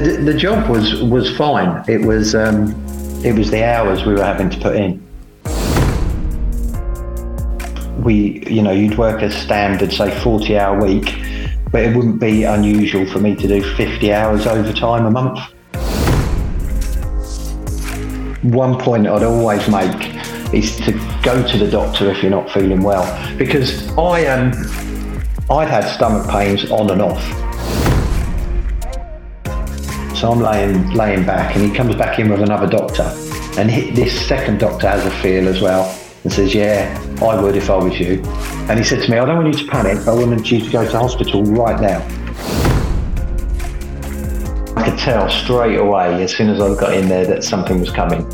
the, the job was was fine. It was um, it was the hours we were having to put in. We, you know, you'd work a standard, say, 40 hour week, but it wouldn't be unusual for me to do 50 hours overtime a month. One point I'd always make is to go to the doctor if you're not feeling well, because I um, I'd had stomach pains on and off. So I'm laying laying back, and he comes back in with another doctor, and he, this second doctor has a feel as well, and says, "Yeah, I would if I was you." And he said to me, "I don't want you to panic. But I want you to go to hospital right now." I could tell straight away as soon as I got in there that something was coming.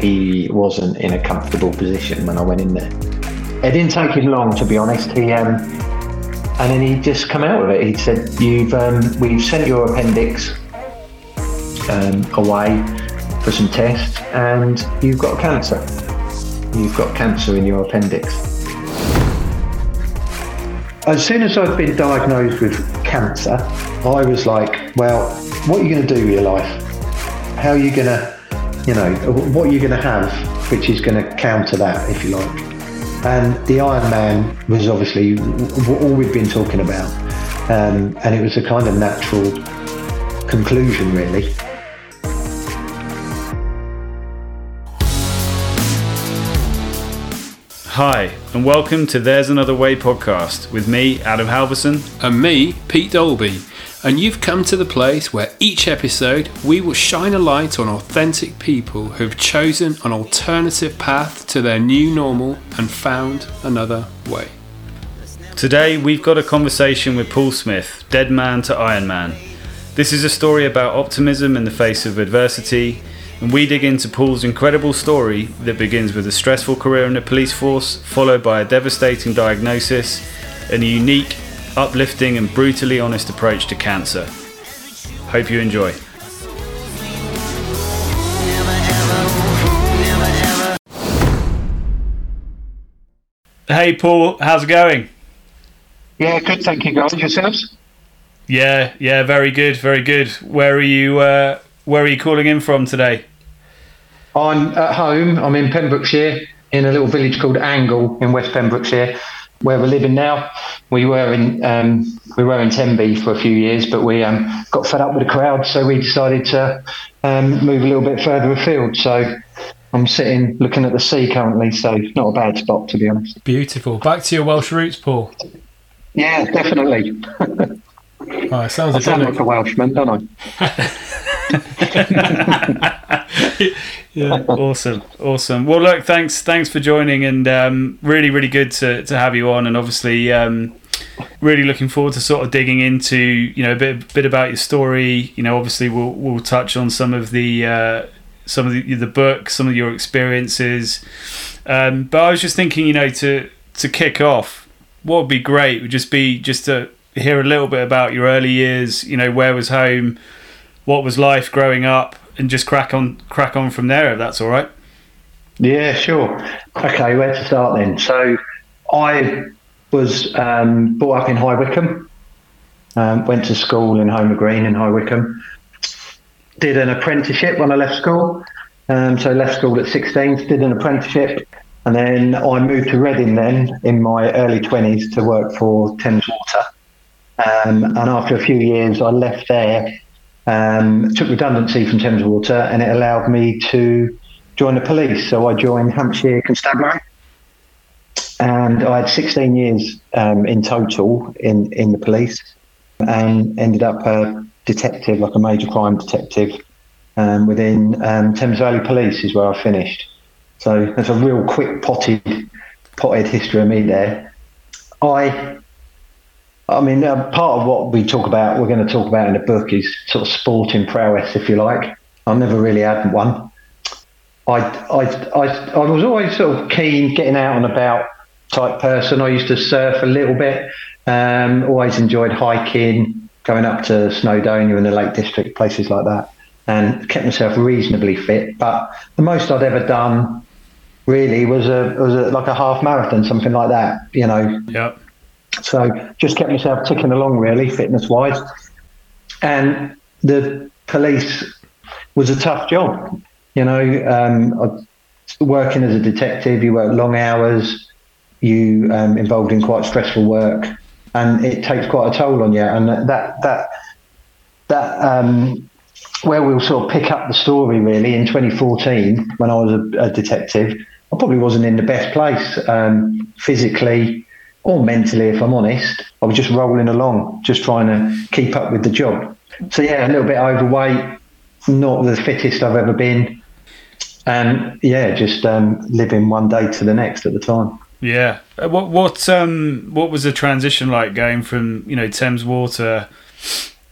He wasn't in a comfortable position when I went in there. It didn't take him long, to be honest. He um, and then he just come out with it. He said, "You've um, we've sent your appendix um, away for some tests, and you've got cancer. You've got cancer in your appendix." As soon as I'd been diagnosed with cancer, I was like, "Well, what are you going to do with your life? How are you going to, you know, what are you going to have which is going to counter that, if you like?" And the Iron Man was obviously all we'd been talking about. Um, and it was a kind of natural conclusion, really. Hi, and welcome to There's Another Way podcast with me, Adam Halverson. and me, Pete Dolby. And you've come to the place where each episode we will shine a light on authentic people who've chosen an alternative path to their new normal and found another way. Today we've got a conversation with Paul Smith, Dead Man to Iron Man. This is a story about optimism in the face of adversity, and we dig into Paul's incredible story that begins with a stressful career in the police force, followed by a devastating diagnosis, and a unique, uplifting, and brutally honest approach to cancer. Hope you enjoy. Hey Paul, how's it going? Yeah, good. Thank you, guys. Yourselves? Yeah, yeah, very good, very good. Where are you? Uh, where are you calling in from today? I'm at home. I'm in Pembrokeshire, in a little village called Angle in West Pembrokeshire, where we're living now. We were in um, we were in Tenby for a few years, but we um, got fed up with the crowd, so we decided to um, move a little bit further afield. So I'm sitting looking at the sea currently, so not a bad spot to be honest. Beautiful. Back to your Welsh roots, Paul. Yeah, definitely. Oh, it sounds I sound like a Welshman, don't I? Yeah, awesome, awesome. Well, look, thanks, thanks for joining, and um, really, really good to, to have you on, and obviously, um, really looking forward to sort of digging into you know a bit bit about your story. You know, obviously, we'll we'll touch on some of the uh, some of the, the book, some of your experiences. Um, but I was just thinking, you know, to to kick off, what would be great would just be just to hear a little bit about your early years. You know, where was home, what was life growing up, and just crack on crack on from there. If that's all right. Yeah, sure. Okay, where to start then? So, I was um, brought up in High Wycombe. Um, went to school in Holmer Green in High Wycombe. Did an apprenticeship when I left school. Um, so left school at 16, did an apprenticeship, and then I moved to Reading then in my early 20s to work for Thames Water. Um, and after a few years, I left there, um, took redundancy from Thames Water, and it allowed me to join the police. So I joined Hampshire Constabulary, and I had 16 years um, in total in, in the police, and ended up a detective, like a major crime detective, um, within um, Thames Valley Police is where I finished. So there's a real quick potted potted history of me there. I I mean, uh, part of what we talk about, we're going to talk about in the book, is sort of sporting prowess, if you like. I've never really had one. I, I, I, I was always sort of keen, getting out and about type person. I used to surf a little bit. Um, always enjoyed hiking, going up to Snowdonia in the Lake District, places like that, and kept myself reasonably fit. But the most I'd ever done, really, was a was a, like a half marathon, something like that. You know, Yep. So just kept myself ticking along really, fitness wise. And the police was a tough job. You know, um, working as a detective, you work long hours, you um, involved in quite stressful work, and it takes quite a toll on you. And that that that um, where we'll sort of pick up the story really in 2014 when I was a, a detective. I probably wasn't in the best place um, physically or mentally, if I'm honest. I was just rolling along, just trying to keep up with the job. So yeah, a little bit overweight, not the fittest I've ever been, and yeah, just um, living one day to the next at the time. Yeah. Uh, what what um what was the transition like going from you know Thames Water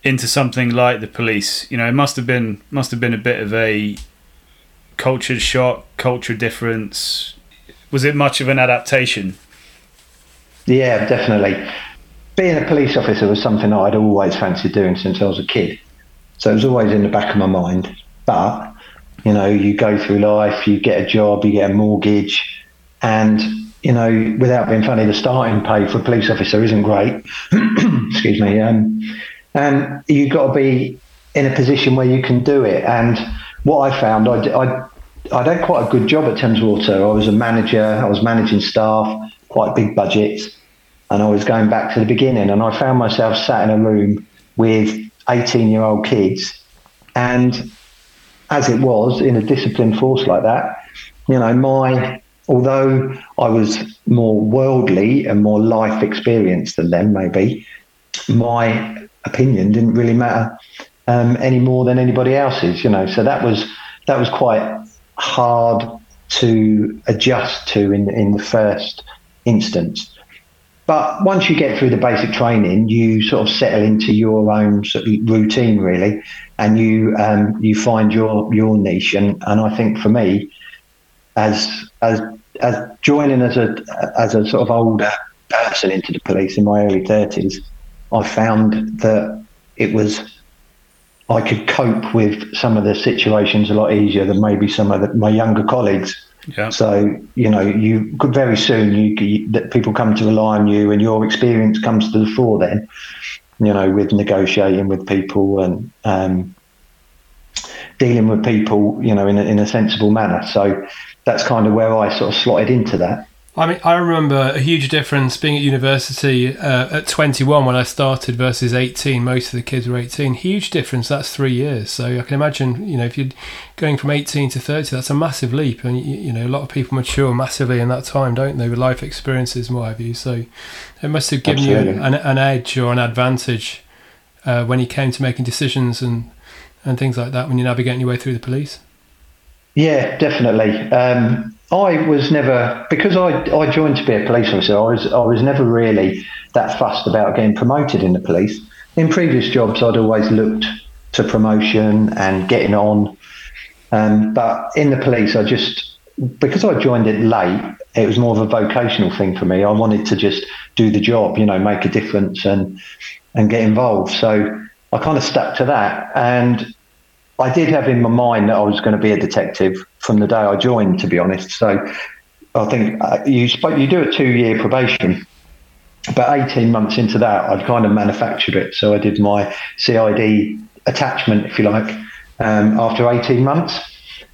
into something like the police? You know, it must have been must have been a bit of a culture shock, culture difference. Was it much of an adaptation? Yeah, definitely. Being a police officer was something I'd always fancied doing since I was a kid. So it was always in the back of my mind. But, you know, you go through life, you get a job, you get a mortgage, and, you know, without being funny, the starting pay for a police officer isn't great. Excuse me. Um, and you've got to be in a position where you can do it. And what I found, I, I, I did quite a good job at Thames Water. I was a manager, I was managing staff, quite big budgets, and I was going back to the beginning. And I found myself sat in a room with 18 year old kids. And as it was in a disciplined force like that, you know, my although I was more worldly and more life experienced than them, maybe, my opinion didn't really matter um, any more than anybody else's, you know. So that was that was quite hard to adjust to in in the first instance. But once you get through the basic training, you sort of settle into your own sort of routine, really, and you um, you find your your niche. And, and I think for me, as as as joining as a as a sort of older person into the police in my early thirties, I found that it was I could cope with some of the situations a lot easier than maybe some of the, my younger colleagues. Yeah. So you know, you could very soon you, that people come to rely on you, and your experience comes to the fore. Then, you know, with negotiating with people and um, dealing with people, you know, in a, in a sensible manner. So that's kind of where I sort of slotted into that. I mean, I remember a huge difference being at university uh, at 21 when I started versus 18. Most of the kids were 18. Huge difference. That's three years. So I can imagine, you know, if you're going from 18 to 30, that's a massive leap. And, you, know, a lot of people mature massively in that time, don't they, with life experiences and what have you. So it must have given Absolutely. you an, an, edge or an advantage uh, when you came to making decisions and, and things like that when you're navigating your way through the police. Yeah, definitely. Um, I was never because I, I joined to be a police officer. I was I was never really that fussed about getting promoted in the police. In previous jobs, I'd always looked to promotion and getting on. Um, but in the police, I just because I joined it late, it was more of a vocational thing for me. I wanted to just do the job, you know, make a difference and and get involved. So I kind of stuck to that. And I did have in my mind that I was going to be a detective from the day I joined, to be honest. So I think uh, you you do a two year probation. But 18 months into that, I'd kind of manufactured it. So I did my CID attachment, if you like, um, after 18 months.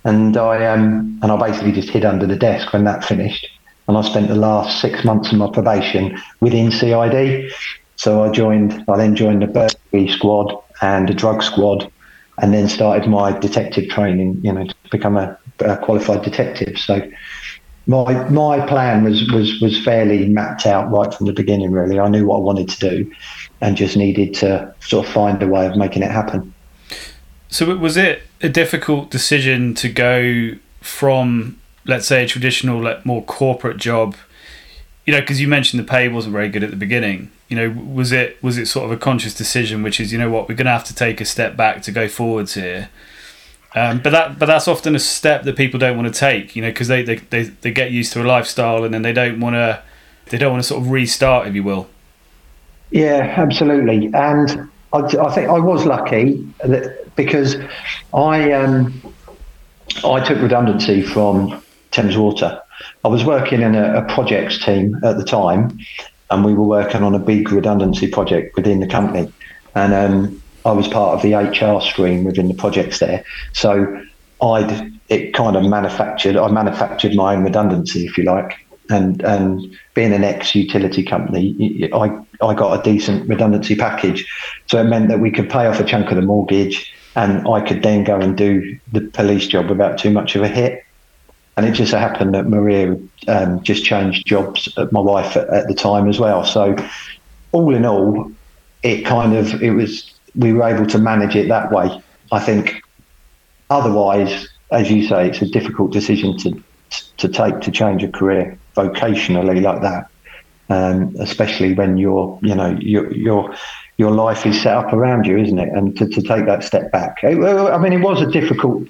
And I um, and I basically just hid under the desk when that finished. And I spent the last six months of my probation within CID. So I joined. I then joined the burglary squad and the drug squad, and then started my detective training. You know, to become a, a qualified detective. So my my plan was was was fairly mapped out right from the beginning. Really, I knew what I wanted to do, and just needed to sort of find a way of making it happen. So, was it a difficult decision to go from, let's say, a traditional, like, more corporate job? You know, because you mentioned the pay wasn't very good at the beginning. You know, was it was it sort of a conscious decision, which is, you know, what we're going to have to take a step back to go forwards here? Um, but that but that's often a step that people don't want to take, you know, because they, they, they, they get used to a lifestyle and then they don't want to they don't want to sort of restart, if you will. Yeah, absolutely. And I, I think I was lucky that because I um, I took redundancy from Thames Water. I was working in a, a projects team at the time, and we were working on a big redundancy project within the company. And um, I was part of the HR stream within the projects there. So I'd it kind of manufactured. I manufactured my own redundancy, if you like. And and being an ex utility company, I I got a decent redundancy package, so it meant that we could pay off a chunk of the mortgage, and I could then go and do the police job without too much of a hit. And it just happened that Maria um, just changed jobs, at my wife at, at the time as well. So all in all, it kind of it was we were able to manage it that way. I think otherwise, as you say, it's a difficult decision to to take to change a career vocationally like that, um, especially when you're you know your your your life is set up around you, isn't it? And to, to take that step back, it, I mean, it was a difficult.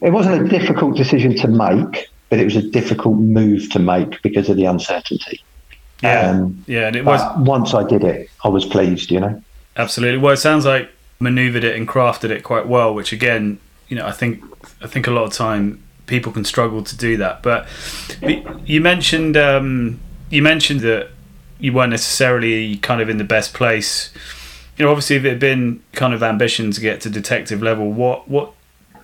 It wasn't a difficult decision to make, but it was a difficult move to make because of the uncertainty. Yeah, um, yeah, and it was once I did it, I was pleased. You know, absolutely. Well, it sounds like maneuvered it and crafted it quite well, which again, you know, I think I think a lot of time people can struggle to do that. But you mentioned um, you mentioned that you weren't necessarily kind of in the best place. You know, obviously, if it had been kind of ambition to get to detective level, what what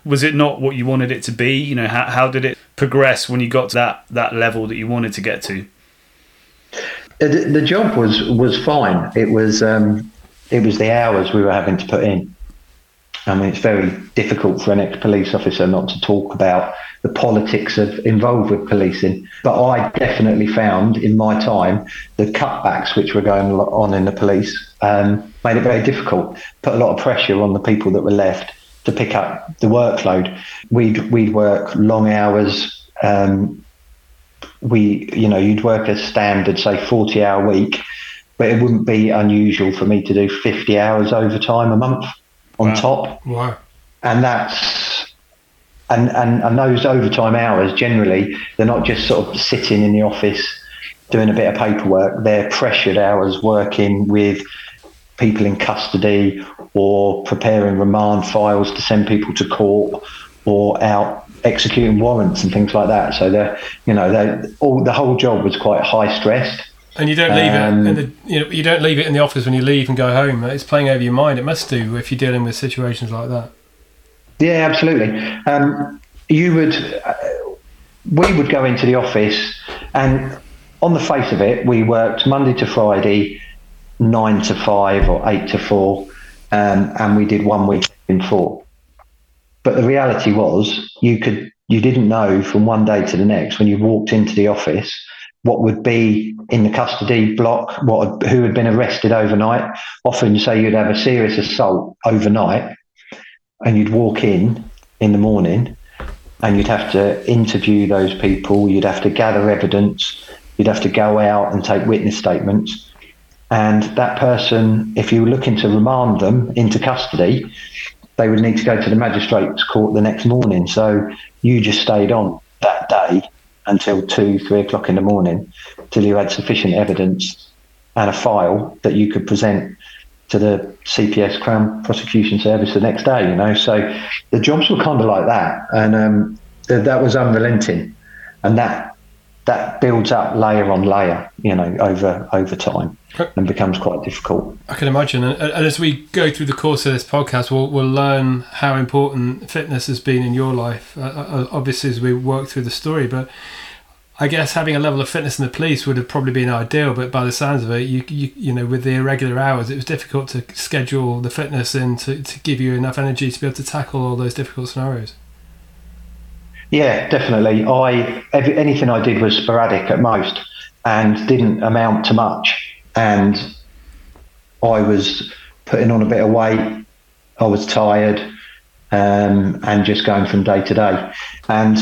was it not what you wanted it to be? You know, how how did it progress when you got to that that level that you wanted to get to? The, the job was was fine. It was um, it was the hours we were having to put in. I mean, it's very difficult for an ex-police officer not to talk about the politics of involved with policing. But I definitely found in my time the cutbacks which were going on in the police um, made it very difficult. Put a lot of pressure on the people that were left to pick up the workload. We'd we'd work long hours. Um, we, you know, you'd work a standard, say, 40 hour week, but it wouldn't be unusual for me to do 50 hours overtime a month on wow. top. Wow. And that's, and, and, and those overtime hours generally, they're not just sort of sitting in the office doing a bit of paperwork, they're pressured hours working with people in custody or preparing remand files to send people to court or out executing warrants and things like that. So the you know they all the whole job was quite high stressed. And you don't leave um, it, in the, you know, you don't leave it in the office when you leave and go home. It's playing over your mind. It must do if you're dealing with situations like that. Yeah, absolutely. Um, you would, uh, we would go into the office, and on the face of it, we worked Monday to Friday, nine to five or eight to four, um, and we did one week in four. But the reality was, you could you didn't know from one day to the next when you walked into the office what would be in the custody block, what who had been arrested overnight. Often, say you'd have a serious assault overnight, and you'd walk in in the morning, and you'd have to interview those people. You'd have to gather evidence. You'd have to go out and take witness statements. And that person, if you were looking to remand them into custody, they would need to go to the magistrate's court the next morning. So you just stayed on that day until two, three o'clock in the morning till you had sufficient evidence and a file that you could present to the CPS Crown Prosecution Service the next day. You know, so the jobs were kind of like that, and um, th- that was unrelenting, and that that builds up layer on layer, you know, over over time and becomes quite difficult. I can imagine. And, and, as we go through the course of this podcast, we'll, we'll learn how important fitness has been in your life. Uh, uh obviously, as we work through the story, but I guess having a level of fitness in the police would have probably been ideal. But by the sounds of it, you you, you know, with the irregular hours, it was difficult to schedule the fitness in to, to give you enough energy to be able to tackle all those difficult scenarios. Yeah, definitely. I every, anything I did was sporadic at most and didn't amount to much. And I was putting on a bit of weight. I was tired, um, and just going from day to day. And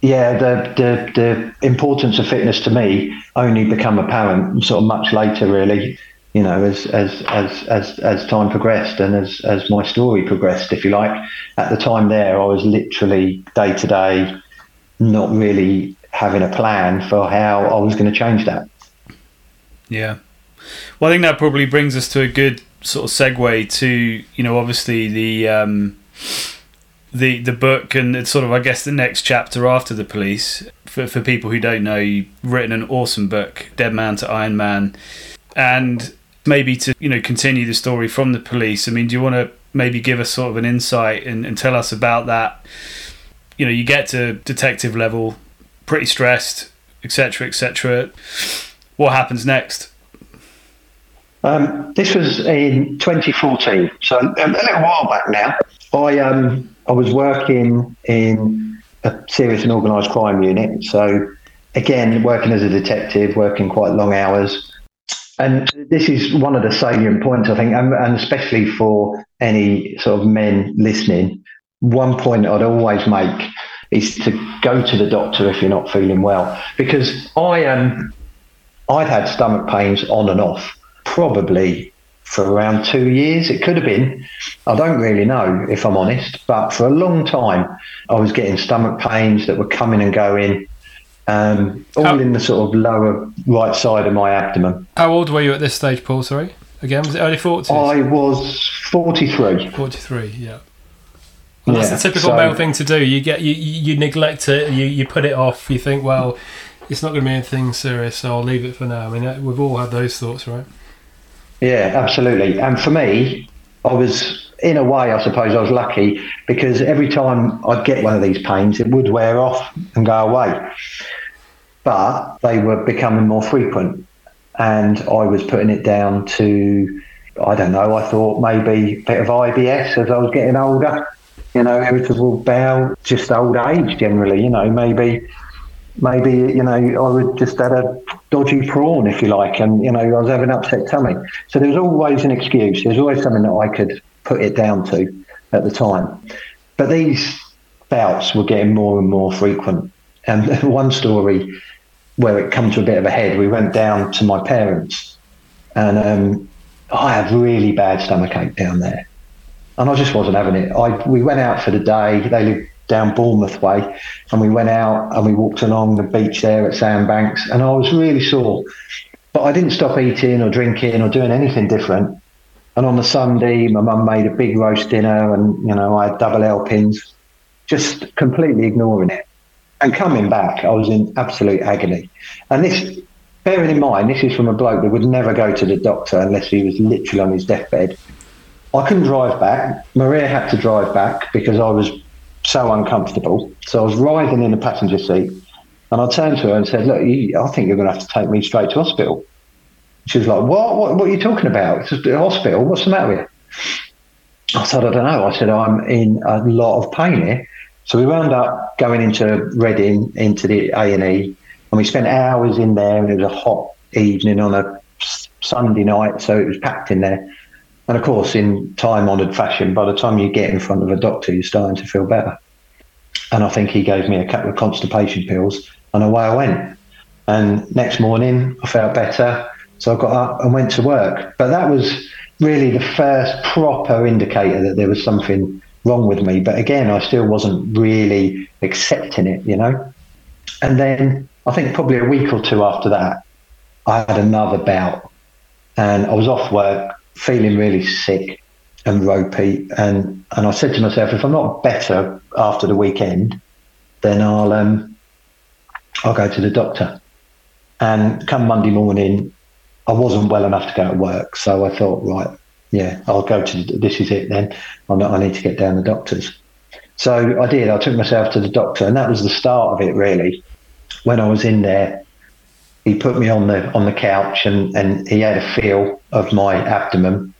yeah, the, the the importance of fitness to me only become apparent sort of much later, really you know, as as as as as time progressed and as as my story progressed, if you like. At the time there, I was literally day to day, not really having a plan for how I was going to change that. Yeah, well, I think that probably brings us to a good sort of segue to you know, obviously the. Um, the the book and it's sort of I guess the next chapter after the police for for people who don't know you've written an awesome book Dead Man to Iron Man and maybe to you know continue the story from the police. I mean, do you want to maybe give us sort of an insight and, and tell us about that? You know, you get to detective level, pretty stressed, etc., etc. What happens next? Um, this was in 2014, so a, a little while back now. I um, I was working in a serious and organised crime unit, so again working as a detective, working quite long hours. And this is one of the salient points, I think, and, and especially for any sort of men listening. One point I'd always make is to go to the doctor if you're not feeling well, because I um, I'd had stomach pains on and off probably for around two years. It could have been. I don't really know, if I'm honest. But for a long time, I was getting stomach pains that were coming and going, um, all How- in the sort of lower right side of my abdomen. How old were you at this stage, Paul? Sorry. Again, was it early 40s? I was 43. 43, yeah. Well, that's the typical so, male thing to do. You get you, you neglect it, you, you put it off. You think, well, it's not going to be anything serious, so I'll leave it for now. I mean, we've all had those thoughts, right? Yeah, absolutely. And for me, I was, in a way, I suppose I was lucky because every time I'd get one of these pains, it would wear off and go away. But they were becoming more frequent. And I was putting it down to, I don't know, I thought maybe a bit of IBS as I was getting older. You know, irritable bowel, just old age generally, you know, maybe maybe you know I would just had a dodgy prawn, if you like, and you know I was having upset tummy. So there was always an excuse. There's always something that I could put it down to at the time. But these bouts were getting more and more frequent. And one story where it come to a bit of a head, we went down to my parents, and um, I had really bad stomach ache down there, and I just wasn't having it. I we went out for the day. They lived down Bournemouth way, and we went out and we walked along the beach there at Sandbanks, and I was really sore. But I didn't stop eating or drinking or doing anything different. And on the Sunday, my mum made a big roast dinner, and you know I had double helpings, just completely ignoring it. And coming back, I was in absolute agony. And this, bearing in mind, this is from a bloke that would never go to the doctor unless he was literally on his deathbed. I couldn't drive back. Maria had to drive back because I was so uncomfortable. So I was riding in the passenger seat and I turned to her and said, Look, you, I think you're going to have to take me straight to hospital. She was like, What? What, what are you talking about? It's a hospital. What's the matter with you? I said, I don't know. I said, I'm in a lot of pain here. So we wound up going into Reading, into the A&E, and we spent hours in there, and it was a hot evening on a Sunday night, so it was packed in there. And of course, in time honoured fashion, by the time you get in front of a doctor, you're starting to feel better. And I think he gave me a couple of constipation pills, and away I went. And next morning, I felt better. So I got up and went to work. But that was really the first proper indicator that there was something wrong with me. But again, I still wasn't really accepting it, you know. And then I think probably a week or two after that, I had another bout and I was off work feeling really sick and ropey. And, and I said to myself, if I'm not better after the weekend, then I'll um, I'll go to the doctor. And come Monday morning, I wasn't well enough to go to work, so I thought, right, yeah, I'll go to this is it then. Not, i need to get down the doctors. So I did. I took myself to the doctor, and that was the start of it, really. When I was in there, he put me on the on the couch and, and he had a feel of my abdomen.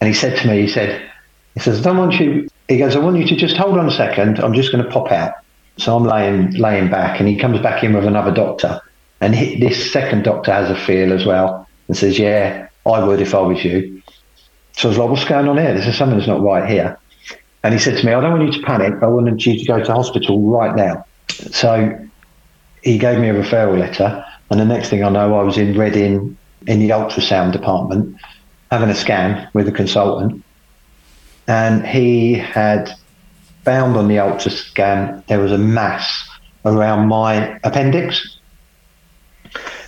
And he said to me, he said, he says, I don't want you he goes, I want you to just hold on a second, I'm just gonna pop out. So I'm laying laying back and he comes back in with another doctor. And he, this second doctor has a feel as well and says, Yeah, I would if I was you. So I was like, What's going on here? This is something that's not right here. And he said to me, I don't want you to panic, I want you to go to hospital right now. So he gave me a referral letter, and the next thing I know, I was in Reading in the ultrasound department having a scan with a consultant, and he had found on the ultrascan there was a mass around my appendix,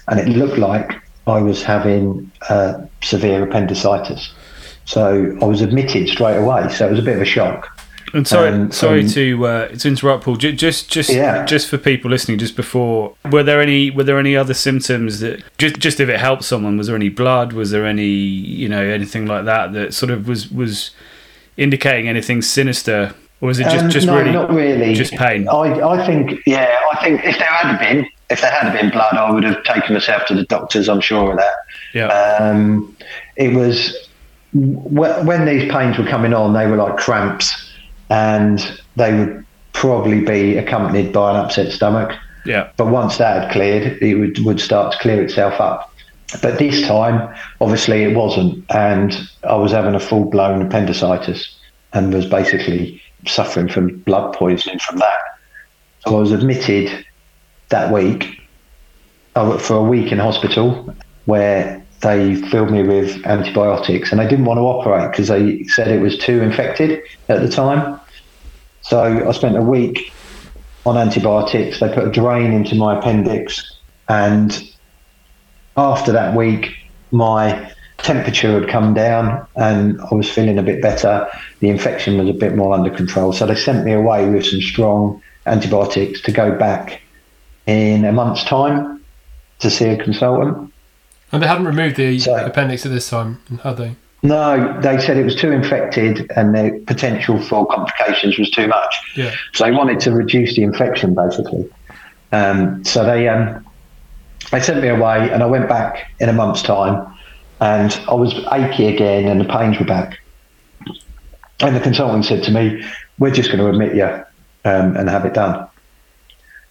and it looked like I was having uh, severe appendicitis. So I was admitted straight away. So it was a bit of a shock. And sorry, Um, sorry um, to uh, to interrupt, Paul. Ju- Just, just, Yeah. just for people listening, just before, were there any, were there any other symptoms that, just, just if it helped someone, was there any blood? Was there any, you know, anything like that that sort of was was indicating anything sinister, or was it just, Um, just no, really, not really. just pain? I, I think, yeah, I think if there had been, if there had been blood, I would have taken myself to the doctors. I'm sure of that. yeah, Um, it was when these pains were coming on, they were like cramps, and they would probably be accompanied by an upset stomach. yeah, But once that had cleared, it would, would start to clear itself up. But this time, obviously, it wasn't, and I was having a full blown appendicitis and was basically suffering from blood poisoning from that. So I was admitted that week uh, for a week in hospital where they filled me with antibiotics, and they didn't want to operate because they said it was too infected at the time. So I spent a week on antibiotics. They put a drain into my appendix, and after that week, my temperature had come down and I was feeling a bit better. The infection was a bit more under control. So they sent me away with some strong antibiotics to go back in a month's time to see a consultant. And they hadn't removed the So- appendix at this time, had they? No, they said it was too infected and the potential for complications was too much. Yeah. So they wanted to reduce the infection, basically. Um, so they um, they sent me away, and I went back in a month's time, and I was achy again, and the pains were back. And the consultant said to me, "We're just going to admit you um, and have it done."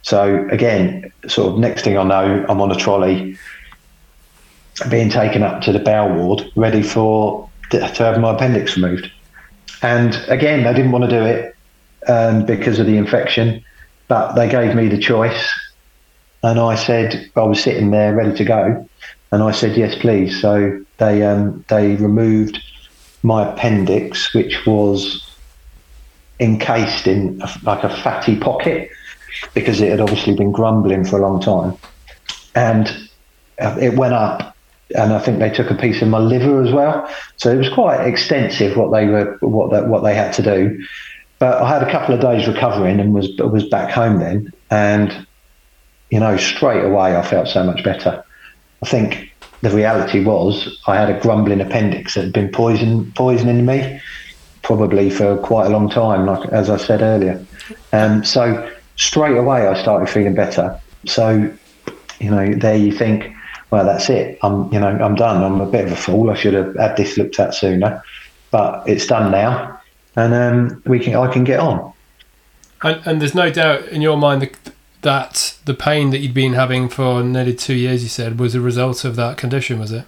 So again, sort of next thing I know, I'm on a trolley, being taken up to the bowel ward, ready for to have my appendix removed. And again, they didn't want to do it um, because of the infection, but they gave me the choice. And I said, I was sitting there ready to go. And I said, yes, please. So they, um, they removed my appendix, which was encased in a, like a fatty pocket because it had obviously been grumbling for a long time. And uh, it went up and I think they took a piece of my liver as well. So it was quite extensive what they were what that what they had to do. But I had a couple of days recovering and was was back home then, and you know straight away I felt so much better. I think the reality was I had a grumbling appendix that had been poison poisoning me probably for quite a long time, like as I said earlier. Um, so straight away I started feeling better. So you know there you think well, that's it. I'm, you know, I'm done. I'm a bit of a fool. I should have had this looked at sooner, but it's done now, and um, we can, I can get on. And, and there's no doubt in your mind that, that the pain that you'd been having for nearly two years, you said, was a result of that condition, was it?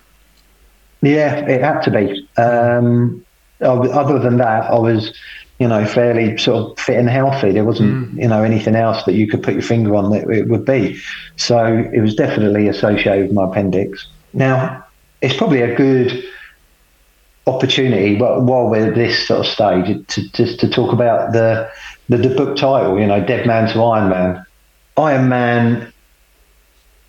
Yeah, it had to be. Um, other than that, I was, you know, fairly sort of fit and healthy. There wasn't, you know, anything else that you could put your finger on that it would be. So it was definitely associated with my appendix. Now, it's probably a good opportunity while while we're at this sort of stage to just to talk about the, the the book title. You know, Dead Man to Iron Man. Iron Man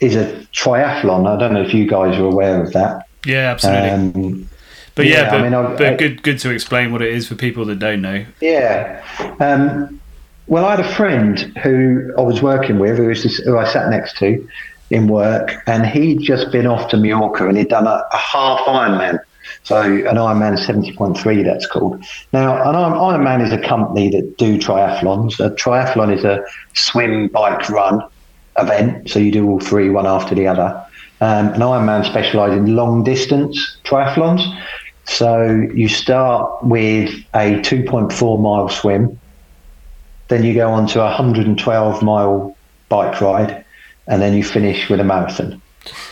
is a triathlon. I don't know if you guys are aware of that. yeah, absolutely. Um, but yeah, yeah, but, I mean, I- but good, good to explain what it is for people that don't know. Yeah. Um, well, I had a friend who I was working with, who, was just, who I sat next to in work, and he'd just been off to Mallorca and he'd done a, a half Ironman. So an Ironman 70.3, that's called. Now, an Ironman is a company that do triathlons. A triathlon is a swim, bike, run event. So you do all three, one after the other. Um, an Ironman specialises in long distance triathlons. So you start with a 2.4 mile swim, then you go on to a 112 mile bike ride, and then you finish with a marathon.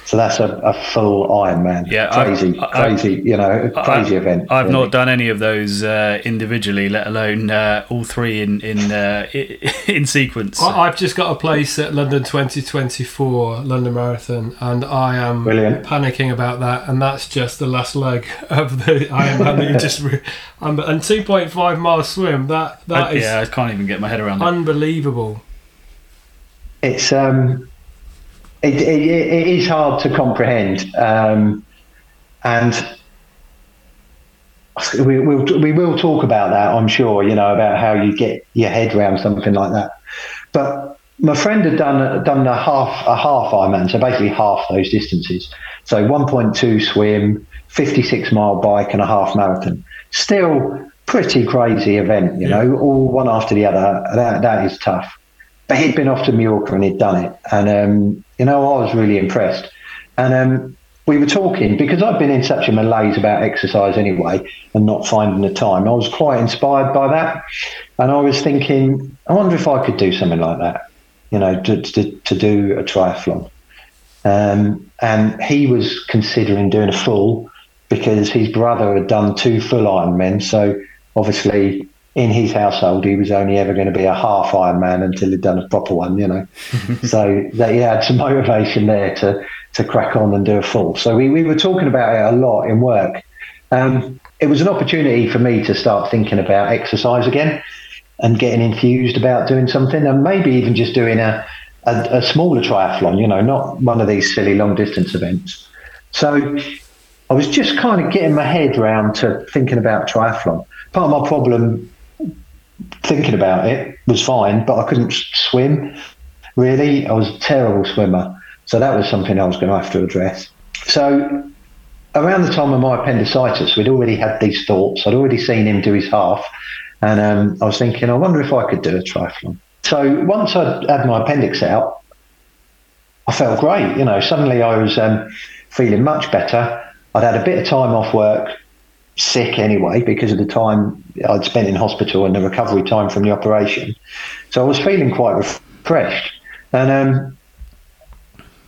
So that's a, a full Ironman. Yeah, I- crazy, I- crazy, you know, crazy I, event. I've really. not done any of those uh, individually, let alone uh, all three in in uh, in sequence. I, I've just got a place at London 2024, London Marathon, and I am Brilliant. panicking about that. And that's just the last leg of the Ironman that you just. Re- um, and 2.5 mile swim, that that I- is yeah, I can't even get my head around it. unbelievable. it's um, it, it, it is hard to comprehend, um, and we will we will talk about that. I'm sure you know about how you get your head around something like that. But my friend had done done a half a half Ironman, so basically half those distances. So 1.2 swim, 56 mile bike, and a half marathon. Still pretty crazy event, you yeah. know, all one after the other. That that is tough. But he'd been off to Mallorca and he'd done it, and um, you know I was really impressed. And um, we were talking because I've been in such a malaise about exercise anyway and not finding the time. I was quite inspired by that, and I was thinking, I wonder if I could do something like that you know, to, to, to do a triathlon. Um, and he was considering doing a full because his brother had done two full Ironmen. So obviously, in his household, he was only ever going to be a half Ironman until he'd done a proper one, you know. so that he had some motivation there to to crack on and do a full. So we, we were talking about it a lot in work. Um, it was an opportunity for me to start thinking about exercise again and getting enthused about doing something, and maybe even just doing a, a, a smaller triathlon, you know, not one of these silly long distance events. So I was just kind of getting my head around to thinking about triathlon. Part of my problem thinking about it was fine, but I couldn't swim really. I was a terrible swimmer. So that was something I was going to have to address. So around the time of my appendicitis, we'd already had these thoughts. I'd already seen him do his half. And um, I was thinking, I wonder if I could do a triathlon. So once I had my appendix out, I felt great. You know, suddenly I was um, feeling much better. I'd had a bit of time off work, sick anyway, because of the time I'd spent in hospital and the recovery time from the operation. So I was feeling quite refreshed. And um,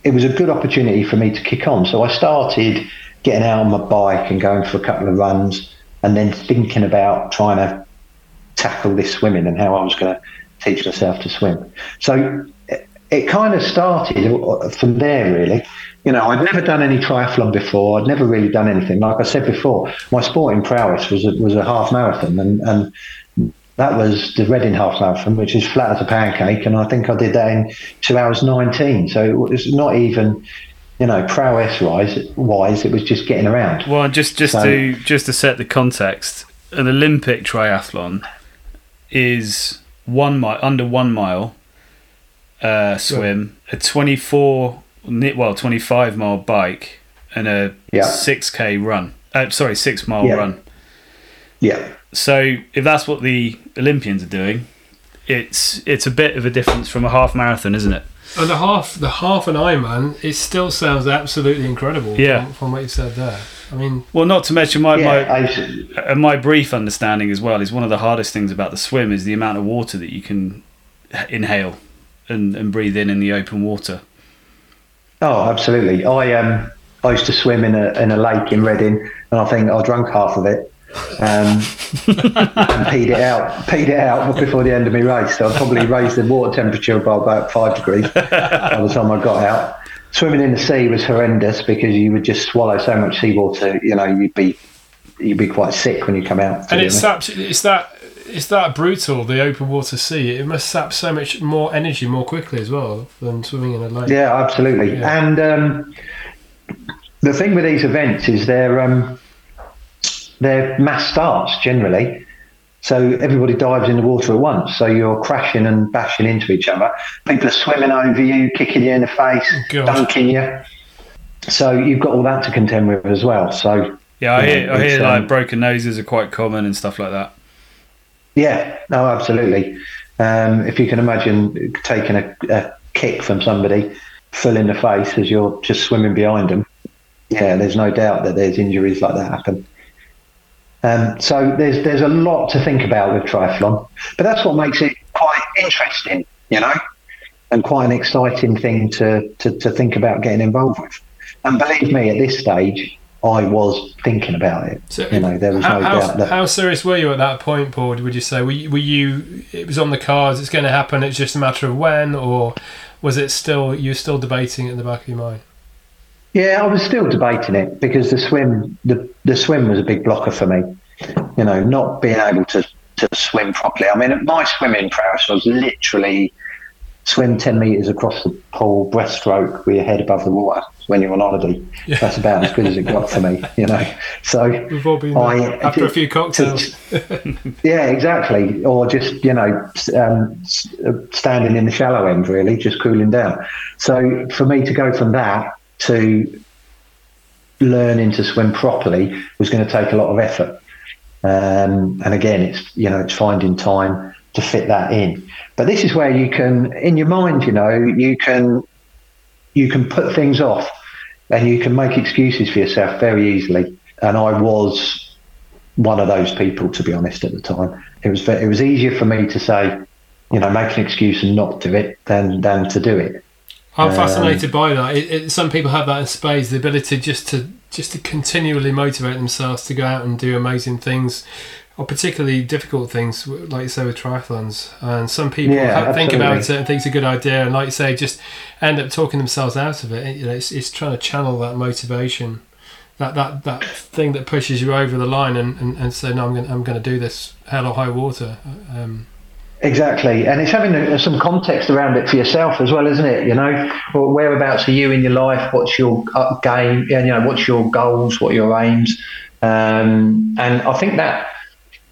it was a good opportunity for me to kick on. So I started getting out on my bike and going for a couple of runs and then thinking about trying to tackle this swimming and how I was going to teach myself to swim. So it, it kind of started from there, really. You know, I'd never done any triathlon before. I'd never really done anything. Like I said before, my sporting prowess was a, was a half marathon, and, and that was the Reading half marathon, which is flat as a pancake, and I think I did that in two hours nineteen. So it was not even, you know, prowess wise. Wise, it was just getting around. Well, just just so, to just to set the context, an Olympic triathlon is one mile under one mile uh, swim, a twenty four well twenty five mile bike, and a 6k run. Uh, sorry, six mile yeah. run. Yeah. So if that's what the Olympians are doing, it's it's a bit of a difference from a half marathon, isn't it? And the half the half an Ironman, it still sounds absolutely incredible. Yeah. From, from what you said there. I mean, well, not to mention my yeah, my, my brief understanding as well is one of the hardest things about the swim is the amount of water that you can inhale and, and breathe in in the open water. Oh, absolutely. I um I used to swim in a in a lake in Reading, and I think I drank half of it. Um, and peed it out, peed it out before the end of my race. So I probably raised the water temperature by about five degrees by the time I got out swimming in the sea was horrendous because you would just swallow so much seawater. You know, you'd be you'd be quite sick when you come out. And it's that it's that it's that brutal. The open water sea. It must sap so much more energy more quickly as well than swimming in a lake. Yeah, absolutely. Yeah. And um, the thing with these events is they're um, they're mass starts generally. So everybody dives in the water at once. So you're crashing and bashing into each other. People are swimming over you, kicking you in the face, oh, dunking you. So you've got all that to contend with as well. So yeah, I hear, know, I hear like um, broken noses are quite common and stuff like that. Yeah, no, absolutely. Um, if you can imagine taking a, a kick from somebody full in the face as you're just swimming behind them, yeah, there's no doubt that there's injuries like that happen. Um, so there's there's a lot to think about with triathlon, but that's what makes it quite interesting, you know, and quite an exciting thing to, to, to think about getting involved with. And believe me, at this stage, I was thinking about it. So you know, there was how, no how, doubt that. How serious were you at that point, Paul? Would you say were you, were you? It was on the cards. It's going to happen. It's just a matter of when, or was it still you were still debating it in the back of your mind? Yeah, I was still debating it because the swim, the, the swim was a big blocker for me. You know, not being able to, to swim properly. I mean, my swimming prowess was literally swim 10 metres across the pool, breaststroke with your head above the water when you're on holiday. Yeah. That's about as good as it got for me, you know. So we've all been I, after a few cocktails. yeah, exactly. Or just, you know, um, standing in the shallow end, really, just cooling down. So for me to go from that to learning to swim properly was going to take a lot of effort. Um, and again, it's you know it's finding time to fit that in. But this is where you can, in your mind, you know, you can you can put things off, and you can make excuses for yourself very easily. And I was one of those people, to be honest, at the time. It was it was easier for me to say, you know, make an excuse and not do it than than to do it. I'm um, fascinated by that. It, it, some people have that in spades, the ability just to just to continually motivate themselves to go out and do amazing things, or particularly difficult things, like you say with triathlons. And some people yeah, have, think about it and think it's a good idea, and like you say, just end up talking themselves out of it. You know, it's, it's trying to channel that motivation, that that that thing that pushes you over the line, and, and, and say, no, I'm going I'm going to do this, hell or high water. Um, Exactly, and it's having a, some context around it for yourself as well, isn't it? You know, whereabouts are you in your life? What's your game? You know, what's your goals? What are your aims? Um, and I think that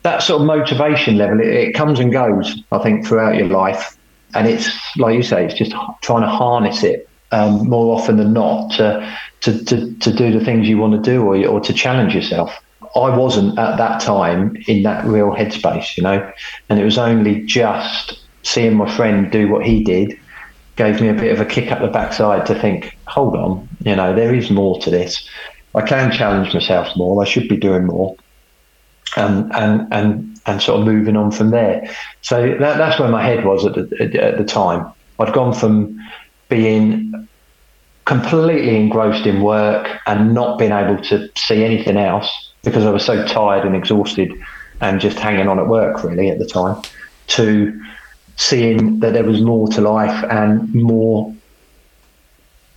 that sort of motivation level it, it, comes and goes. I think throughout your life, and it's like you say, it's just trying to harness it um, more often than not to, to to to do the things you want to do or or to challenge yourself. I wasn't at that time in that real headspace, you know, and it was only just seeing my friend do what he did gave me a bit of a kick up the backside to think, hold on, you know, there is more to this. I can challenge myself more. I should be doing more, and and and and sort of moving on from there. So that, that's where my head was at the, at the time. I'd gone from being completely engrossed in work and not being able to see anything else because I was so tired and exhausted and just hanging on at work really at the time to seeing that there was more to life and more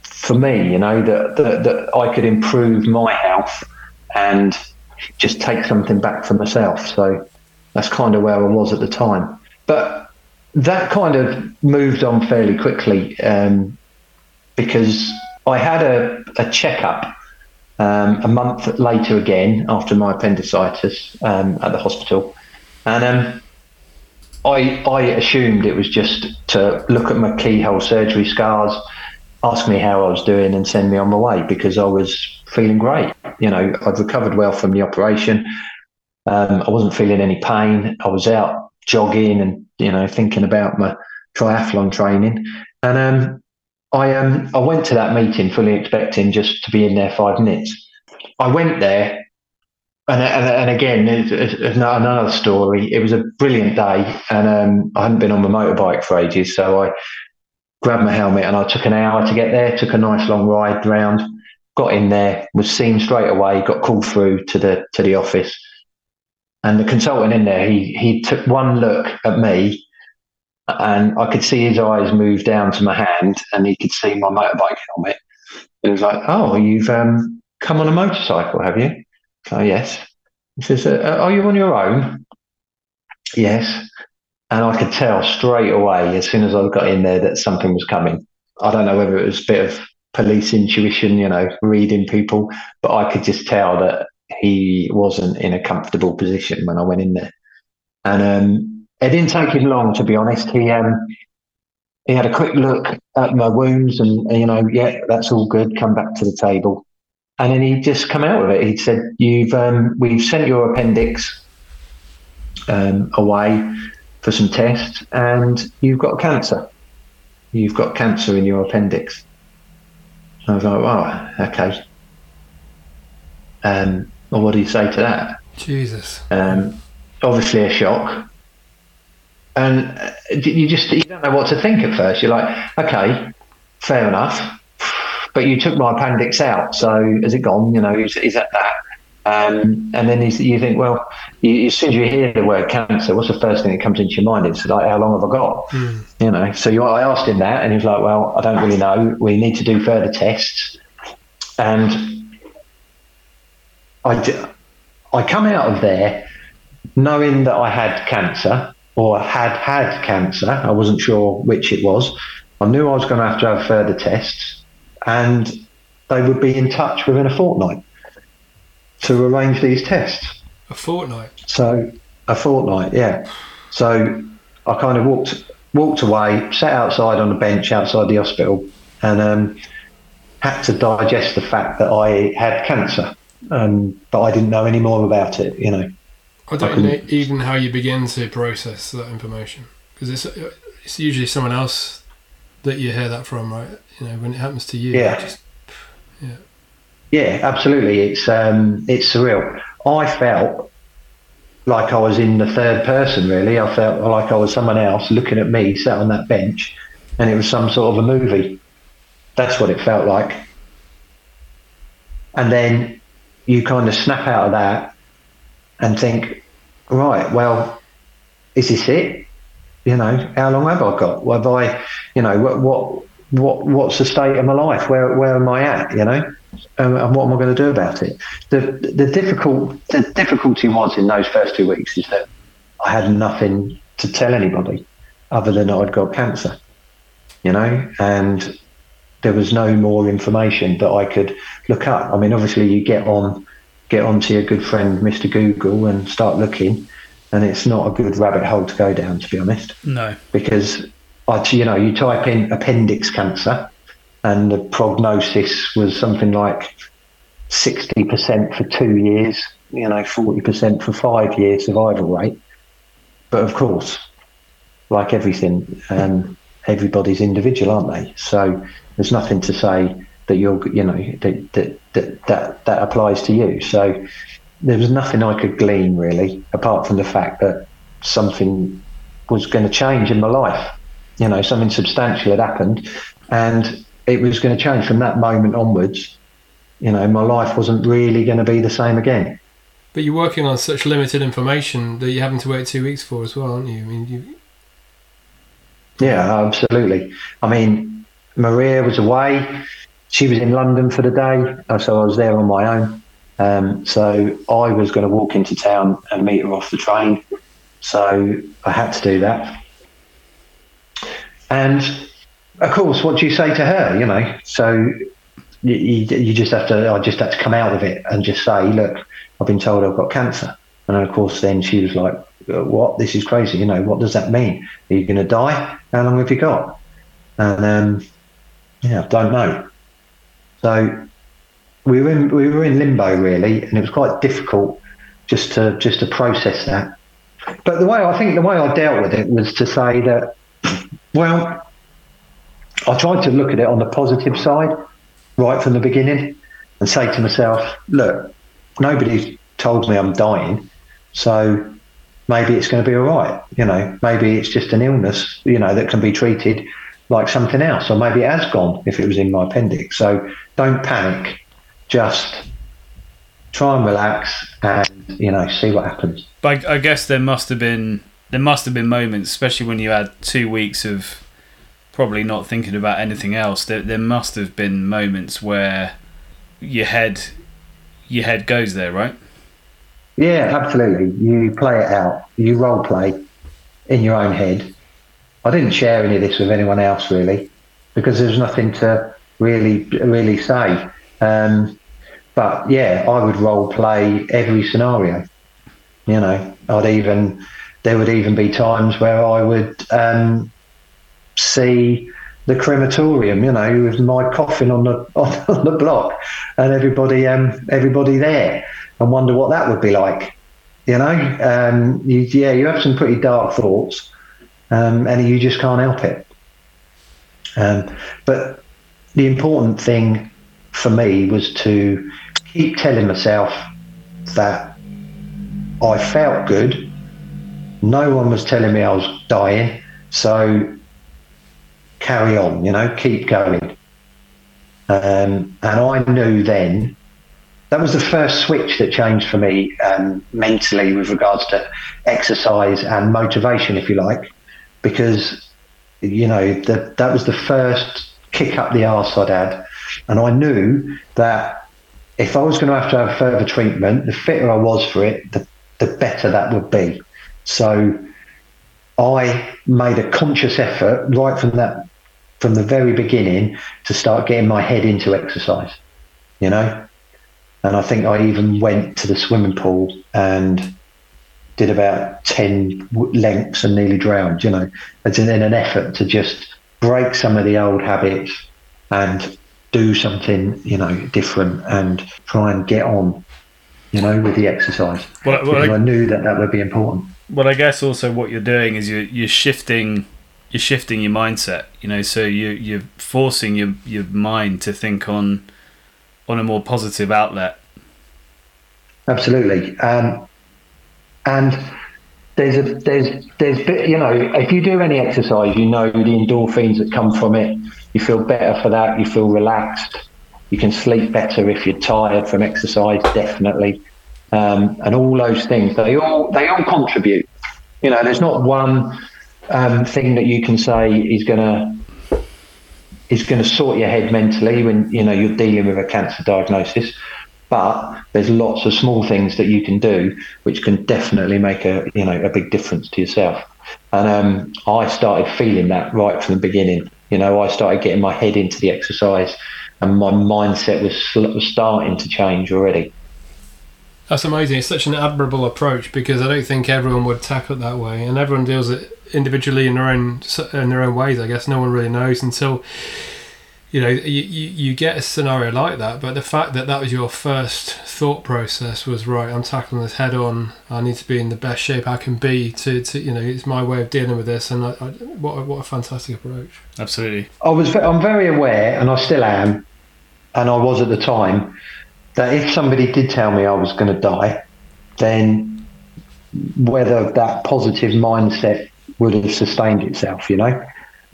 for me, you know, that, that, that I could improve my health and just take something back for myself. So that's kind of where I was at the time. But that kind of moved on fairly quickly um, because I had a, a checkup um, a month later again after my appendicitis um, at the hospital, and um, I I assumed it was just to look at my keyhole surgery scars, ask me how I was doing, and send me on my way because I was feeling great. You know, I'd recovered well from the operation. Um, I wasn't feeling any pain. I was out jogging and you know thinking about my triathlon training, and um, I um I went to that meeting fully expecting just to be in there five minutes. I went there, and and, and again, it's, it's another story. It was a brilliant day, and um, I hadn't been on my motorbike for ages, so I grabbed my helmet and I took an hour to get there. Took a nice long ride round. Got in there, was seen straight away. Got called through to the to the office, and the consultant in there, he he took one look at me and I could see his eyes move down to my hand, and he could see my motorbike helmet. And he was like, "Oh, you've um, come on a motorcycle, have you?" So yes. He says, uh, "Are you on your own?" Yes. And I could tell straight away as soon as I got in there that something was coming. I don't know whether it was a bit of police intuition, you know, reading people, but I could just tell that he wasn't in a comfortable position when I went in there. And um, it didn't take him long, to be honest. He um, he had a quick look at my wounds and, you know, yeah, that's all good. Come back to the table. And then he just come out of it. He said, "You've um, we've sent your appendix um, away for some tests, and you've got cancer. You've got cancer in your appendix." I was like, "Oh, okay." Um, well, what do you say to that? Jesus. Um, obviously a shock and uh, you just you don't know what to think at first. You're like, okay, fair enough, but you took my appendix out, so has it gone? You know, is, is that that? Um, and then you think, well, you, as soon as you hear the word cancer, what's the first thing that comes into your mind? It's like, how long have I got? Mm. You know, so you, I asked him that, and he was like, well, I don't really know. We need to do further tests, and I, I come out of there knowing that I had cancer or had had cancer. I wasn't sure which it was. I knew I was going to have to have further tests, and they would be in touch within a fortnight to arrange these tests. A fortnight. So a fortnight, yeah. So I kind of walked walked away, sat outside on a bench outside the hospital, and um, had to digest the fact that I had cancer, um, but I didn't know any more about it. You know. I don't know even how you begin to process that information because it's it's usually someone else that you hear that from, right? You know, when it happens to you, Yeah. just. Yeah, absolutely. It's um, it's surreal. I felt like I was in the third person. Really, I felt like I was someone else looking at me sat on that bench, and it was some sort of a movie. That's what it felt like. And then you kind of snap out of that and think, right, well, is this it? You know, how long have I got? Have I, you know, what what what what's the state of my life? Where where am I at? You know, um, and what am I going to do about it? The the difficult the difficulty was in those first two weeks is that I had nothing to tell anybody other than I'd got cancer. You know, and there was no more information that I could look up. I mean, obviously, you get on get onto your good friend Mr. Google and start looking, and it's not a good rabbit hole to go down, to be honest No. because you know, you type in appendix cancer, and the prognosis was something like sixty percent for two years, you know, forty percent for five years survival rate. But of course, like everything, um, everybody's individual, aren't they? So there's nothing to say that you're, you know, that that that that, that applies to you. So there was nothing I could glean really, apart from the fact that something was going to change in my life. You know, something substantial had happened, and it was going to change from that moment onwards. You know, my life wasn't really going to be the same again. But you're working on such limited information that you're having to wait two weeks for as well, aren't you? I mean, you, Yeah, absolutely. I mean, Maria was away. She was in London for the day, uh, so I was there on my own. Um, so I was going to walk into town and meet her off the train. So I had to do that. And of course, what do you say to her? You know, so you, you, just have to. I just had to come out of it and just say, look, I've been told I've got cancer. And of course, then she was like, "Uh, "What? This is crazy. You know, what does that mean? Are you going to die? How long have you got?" And um, yeah, I don't know. So we were in we were in limbo really, and it was quite difficult just to just to process that. But the way I think the way I dealt with it was to say that, well, I tried to look at it on the positive side right from the beginning, and say to myself, look, nobody's told me I'm dying, so maybe it's going to be all right. You know, maybe it's just an illness, you know, that can be treated like something else, or maybe it has gone if it was in my appendix. So don't panic, just try and relax and you know see what happens. But I, I guess there must have been there must have been moments, especially when you had two weeks of probably not thinking about anything else. There there must have been moments where your head your head goes there, right? Yeah, absolutely. You play it out. You role play in your own head. I didn't share any of this with anyone else really, because there's nothing to really really say. Um, but yeah, I would role play every scenario. You know, I'd even there would even be times where I would um, see the crematorium, you know, with my coffin on the on the block, and everybody um, everybody there, and wonder what that would be like. You know, um, you, yeah, you have some pretty dark thoughts, um, and you just can't help it. Um, but the important thing for me was to keep telling myself that I felt good. No one was telling me I was dying, so carry on, you know, keep going. Um, and I knew then that was the first switch that changed for me um, mentally with regards to exercise and motivation, if you like, because you know that that was the first kick up the arse I'd had, and I knew that if I was going to have to have further treatment, the fitter I was for it, the the better that would be. So I made a conscious effort right from that, from the very beginning, to start getting my head into exercise. You know, and I think I even went to the swimming pool and did about 10 lengths and nearly drowned, you know, as in, in an effort to just break some of the old habits and do something, you know, different and try and get on, you know, with the exercise. Well, well I, I knew that that would be important. Well, I guess also what you're doing is you're, you're shifting you're shifting your mindset, you know, so you you're forcing your your mind to think on on a more positive outlet. Absolutely. Um, and there's a there's there's bit you know if you do any exercise you know the endorphins that come from it you feel better for that you feel relaxed you can sleep better if you're tired from exercise definitely um, and all those things they all they all contribute you know there's not one um, thing that you can say is gonna is going to sort your head mentally when you know you're dealing with a cancer diagnosis but there's lots of small things that you can do which can definitely make a you know a big difference to yourself. And um, I started feeling that right from the beginning. You know, I started getting my head into the exercise, and my mindset was, was starting to change already. That's amazing. It's such an admirable approach because I don't think everyone would tackle it that way, and everyone deals it individually in their own in their own ways. I guess. No one really knows until you know you, you, you get a scenario like that. But the fact that that was your first thought process was right i'm tackling this head on. I need to be in the best shape i can be to, to you know it's my way of dealing with this. And I, I, what, a, what a fantastic approach. Absolutely. I was i'm very aware and i still am and i was at the time that if somebody did tell me i was going to die then whether that positive mindset would have sustained itself you know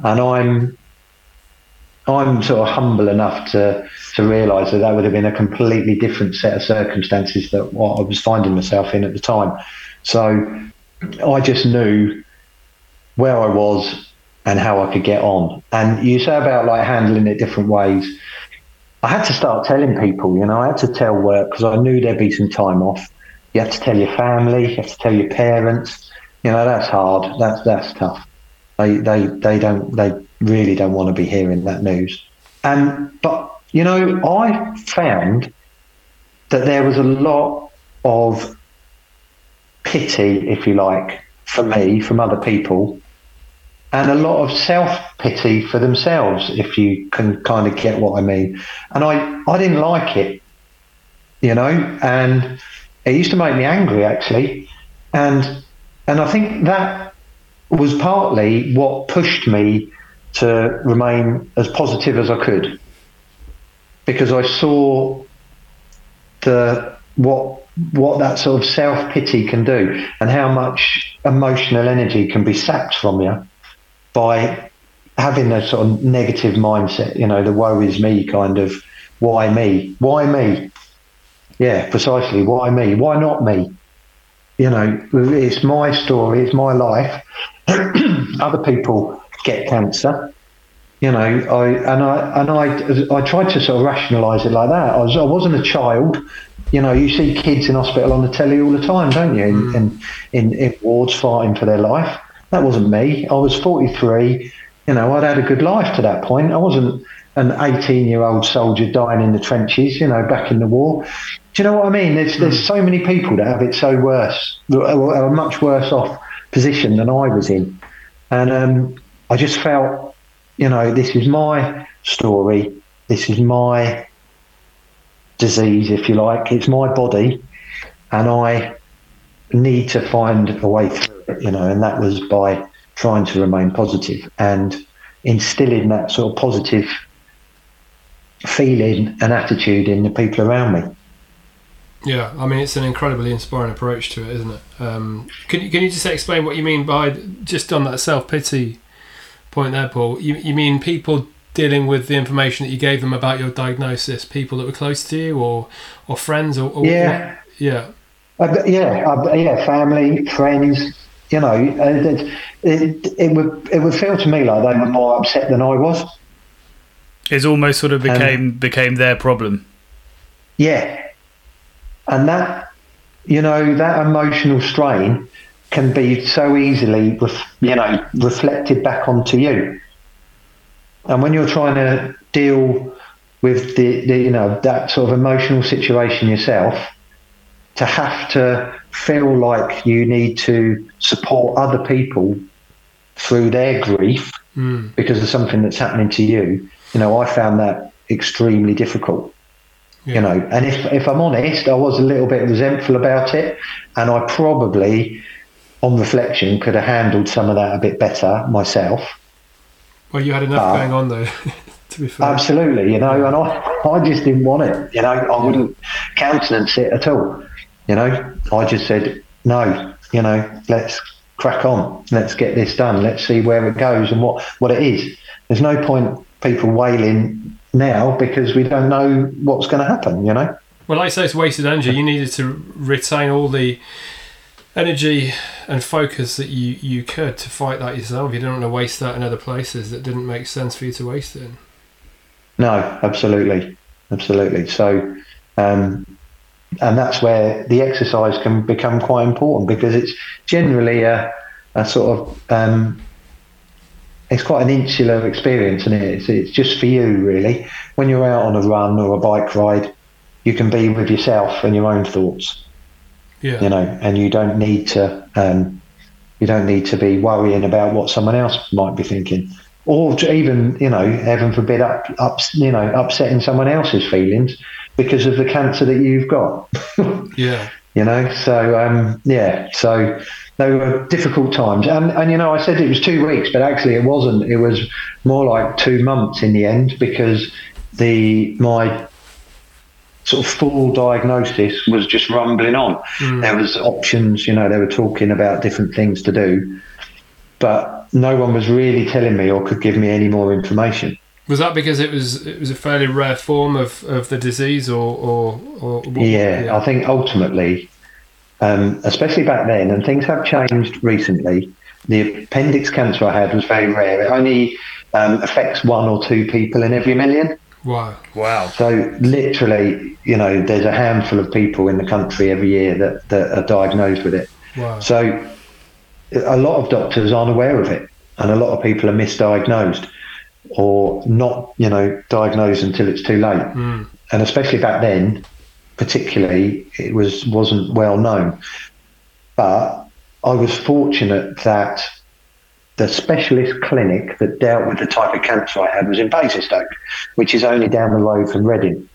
and i'm I'm sort of humble enough to to realise that that would have been a completely different set of circumstances that what I was finding myself in at the time. So I just knew where I was and how I could get on. And you say about like handling it different ways. I had to start telling people, you know, I had to tell work because I knew there'd be some time off. You have to tell your family, you have to tell your parents. You know, that's hard. That's that's tough. They they they don't they really don't want to be hearing that news. And but you know, I found that there was a lot of pity, if you like, for me from other people, and a lot of self pity for themselves, if you can kind of get what I mean. And I I didn't like it, you know, and it used to make me angry actually, and and I think that was partly what pushed me to remain as positive as I could. Because I saw the what what that sort of self pity can do and how much emotional energy can be sapped from you by having a sort of negative mindset, you know, the woe is me kind of why me? Why me? Yeah, precisely. Why me? Why not me? You know, it's my story, it's my life. Other people get cancer. You know, I and I and I I tried to sort of rationalise it like that. I was I wasn't a child. You know, you see kids in hospital on the telly all the time, don't you? In, mm. in, in, in wards fighting for their life. That wasn't me. I was 43. You know, I'd had a good life to that point. I wasn't an 18 year old soldier dying in the trenches, you know, back in the war. Do you know what I mean? There's, there's mm. so many people that have it so worse, are a much worse off position than I was in. And um, I just felt, you know, this is my story. This is my disease, if you like. It's my body, and I need to find a way through you know, and that was by trying to remain positive and instilling that sort of positive feeling and attitude in the people around me. Yeah, I mean it's an incredibly inspiring approach to it, isn't it? Um, can you can you just explain what you mean by just on that self pity point there, Paul? You you mean people dealing with the information that you gave them about your diagnosis, people that were close to you, or or friends, or, or yeah, yeah, uh, yeah, uh, yeah, family, friends. You know, it, it, it would it would feel to me like they were more upset than I was. It almost sort of became um, became their problem. Yeah, and that you know that emotional strain can be so easily, ref, you know, reflected back onto you. And when you're trying to deal with the, the you know that sort of emotional situation yourself, to have to feel like you need to support other people through their grief Mm. because of something that's happening to you, you know, I found that extremely difficult. Yeah. You know, and if if I'm honest, I was a little bit resentful about it, and I probably, on reflection, could have handled some of that a bit better myself. Well, you had enough Ah. going on though. to be fair. Absolutely, you know, and I, I just didn't want it. You know, I wouldn't countenance it at all. You know, I just said no. You know, let's crack on. Let's get this done. Let's see where it goes and what what it is. There's no point people wailing now because we don't know what's going to happen. You know. Well, like I say, it's wasted energy. You needed to retain all the energy and focus that you, you could to fight that yourself. You didn't want to waste that in other places that didn't make sense for you to waste it in. No, absolutely, absolutely. So, um, and that's where the exercise can become quite important because it's generally a, a sort of um, it's quite an insular experience, and it? it's, it's just for you really. When you're out on a run or a bike ride, you can be with yourself and your own thoughts, Yeah. you know, and you don't need to um, you don't need to be worrying about what someone else might be thinking or to even you know heaven forbid up, up you know upsetting someone else's feelings because of the cancer that you've got. Yeah. you know so um, yeah so they were difficult times. And and you know I said it was two weeks but actually it wasn't. It was more like two months in the end because the my sort of full diagnosis was just rumbling on. There was options you know they were talking about different things to do but no one was really telling me or could give me any more information Was that because it was it was a fairly rare form of, of the disease, or or, or what- Yeah, I think ultimately, um, especially back then, and things have changed recently. The appendix cancer I had was very rare. It only um, affects one or two people in every million. Wow. Wow. So literally, you know, there's a handful of people in the country every year that, that are diagnosed with it. Wow. So a lot of doctors aren't aware of it, and a lot of people are misdiagnosed or not, you know, diagnosed until it's too late. Mm. And especially back then, particularly, it was wasn't well known. But I was fortunate that the specialist clinic that dealt with the type of cancer I had was in Basingstoke, which is only down the road from Reading.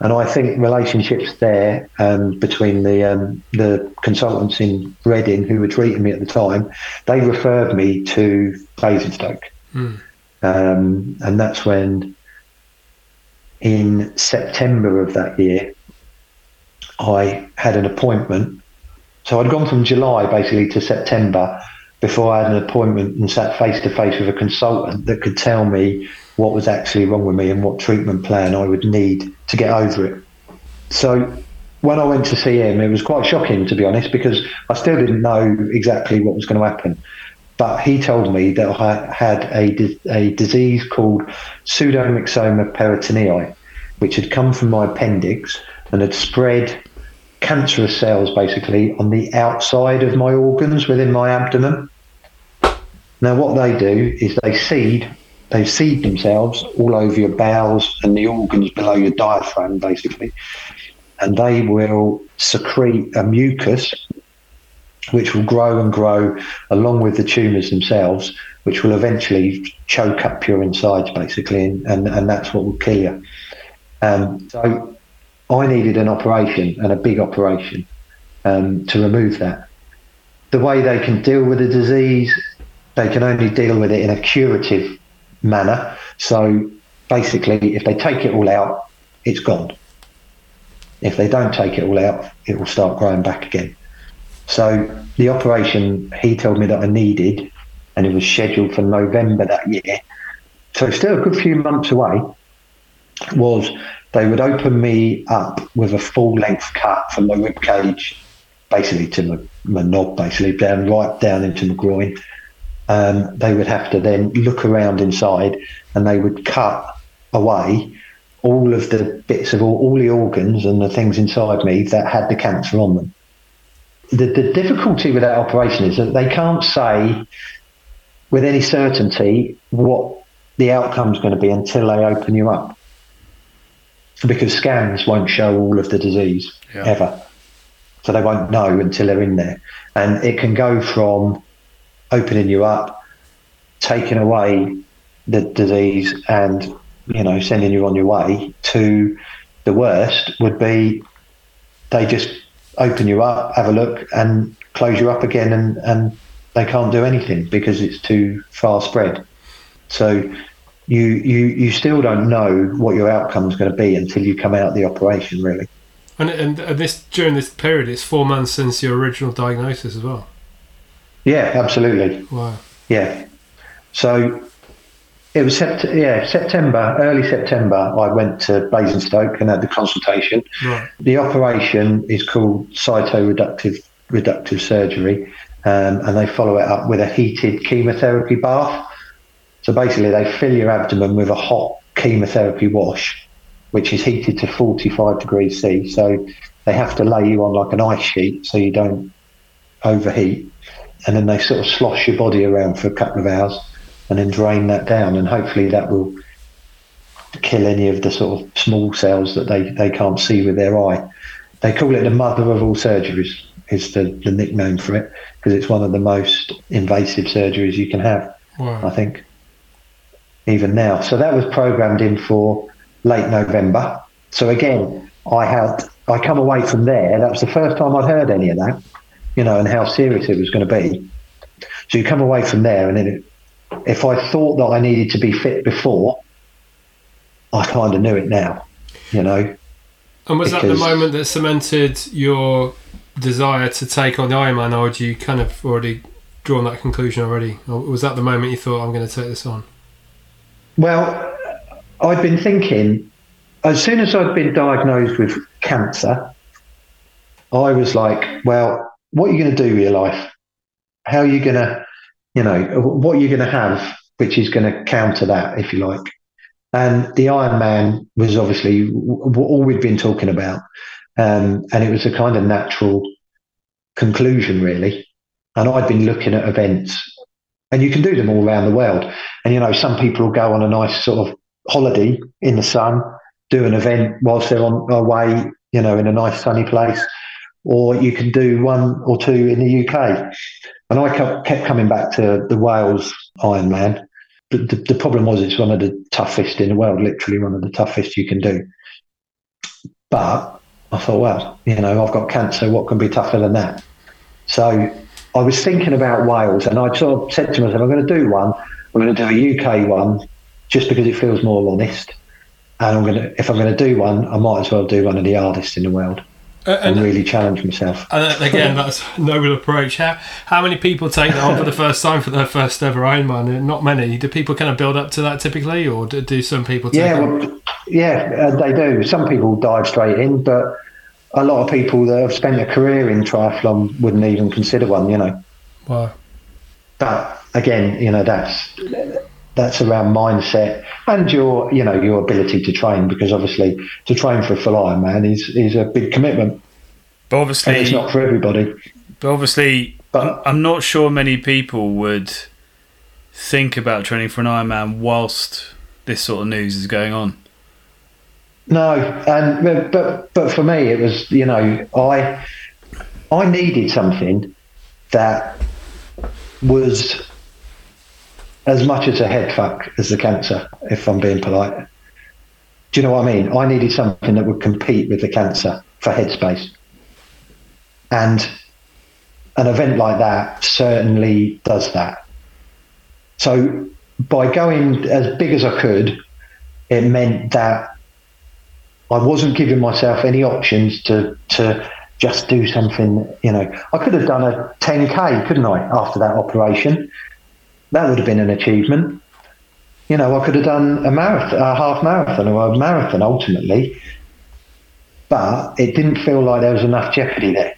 And I think relationships there um, between the um, the consultants in Reading who were treating me at the time, they referred me to Basingstoke, Mm. Um, and that's when, in September of that year, I had an appointment. So I'd gone from July basically to September before I had an appointment and sat face to face with a consultant that could tell me what was actually wrong with me and what treatment plan I would need to get over it. So when I went to see him, it was quite shocking to be honest because I still didn't know exactly what was going to happen. But he told me that I had a, a disease called pseudomyxoma peritonei, which had come from my appendix and had spread cancerous cells basically on the outside of my organs within my abdomen. Now, what they do is they seed, they seed themselves all over your bowels and the organs below your diaphragm, basically, and they will secrete a mucus which will grow and grow along with the tumours themselves, which will eventually choke up your insides, basically, and, and, and that's what will kill you. Um, so I needed an operation and a big operation um, to remove that. The way they can deal with the disease, they can only deal with it in a curative manner. So basically, if they take it all out, it's gone. If they don't take it all out, it will start growing back again. So the operation he told me that I needed, and it was scheduled for November that year. So still a good few months away. Was they would open me up with a full length cut from my rib cage, basically to my, my knob, basically down right down into my groin. Um, they would have to then look around inside, and they would cut away all of the bits of all, all the organs and the things inside me that had the cancer on them the, the difficulty with that operation is that they can't say with any certainty what the outcome is going to be until they open you up. Because scans won't show all of the disease Yeah. ever. So they won't know until they're in there. And it can go from opening you up, taking away the disease and, you know, sending you on your way to the worst would be they just open you up, have a look and close you up again and, and they can't do anything because it's too far spread. So you you you still don't know what your outcome is going to be until you come out of the operation really. And, and and this during this period, it's four months since your original diagnosis as well. Yeah, absolutely. Wow. Yeah. So it was sept- yeah September, early September. I went to Basingstoke and had the consultation. Right. The operation is called cytoreductive reductive surgery, um, and they follow it up with a heated chemotherapy bath. So basically, they fill your abdomen with a hot chemotherapy wash, which is heated to 45 degrees C. So they have to lay you on like an ice sheet so you don't overheat, and then they sort of slosh your body around for a couple of hours, and then drain that down, and hopefully that will kill any of the sort of small cells that they, they can't see with their eye. They call it the mother of all surgeries, is the, the nickname for it, because it's one of the most invasive surgeries you can have, I think, even now. So that was programmed in for late November. So again, I had I come away from there. That was the first time I'd heard any of that, you know, and how serious it was going to be. So you come away from there, and then it, if I thought that I needed to be fit before, I kind of knew it now, you know. And was that the moment that cemented your desire to take on the Ironman, or had you kind of already drawn that conclusion already? Or was that the moment you thought, I'm going to take this on? Well, I'd been thinking, as soon as I'd been diagnosed with cancer, I was like, well, what are you going to do with your life? How are you going to, you know, what you're going to have which is going to counter that, if you like? And the Iron Man was obviously all we'd been talking about. Um, and it was a kind of natural conclusion, really. And I'd been looking at events, and you can do them all around the world. And you know, some people will go on a nice sort of holiday in the sun, do an event whilst they're on their way, you know, in a nice sunny place, or you can do one or two in the UK. And I kept coming back to the Wales Ironman. But the, the problem was it's one of the toughest in the world, literally one of the toughest you can do. But I thought, well, you know, I've got cancer. What can be tougher than that? So I was thinking about Wales, and I sort of said to myself, I'm going to do one. I'm going to do a UK one just because it feels more honest. And I'm going to, if I'm going to do one, I might as well do one of the hardest in the world Uh, and and, really challenge myself. and again, that's a noble approach. How, how many people take that on for the first time for their first ever Ironman? Uh, Not many. Do people kind of build up to that typically, or do, do some people take Yeah, well, yeah, uh, they do. Some people dive straight in, but a lot of people that have spent a career in triathlon wouldn't even consider one. You know, Wow. but again, you know, that's that's around mindset and your, you know, your ability to train. Because obviously, to train for a full Ironman is is a big commitment, But and it's not for everybody. but obviously, But- I'm, not sure many people would think about training for an Ironman whilst this sort of news is going on. No, and but- but but for me, it was you know I I needed something that was as much as a head fuck as the cancer, if I'm being polite. Do you know what I mean? I needed something that would compete with the cancer for headspace, and an event like that certainly does that. So by going as big as I could, it meant that I wasn't giving myself any options to to just do something. You know, I could have done a 10k, couldn't I? After that operation, that would have been an achievement. You know, I could have done a marathon, a half marathon, or a marathon ultimately, but it didn't feel like there was enough jeopardy there.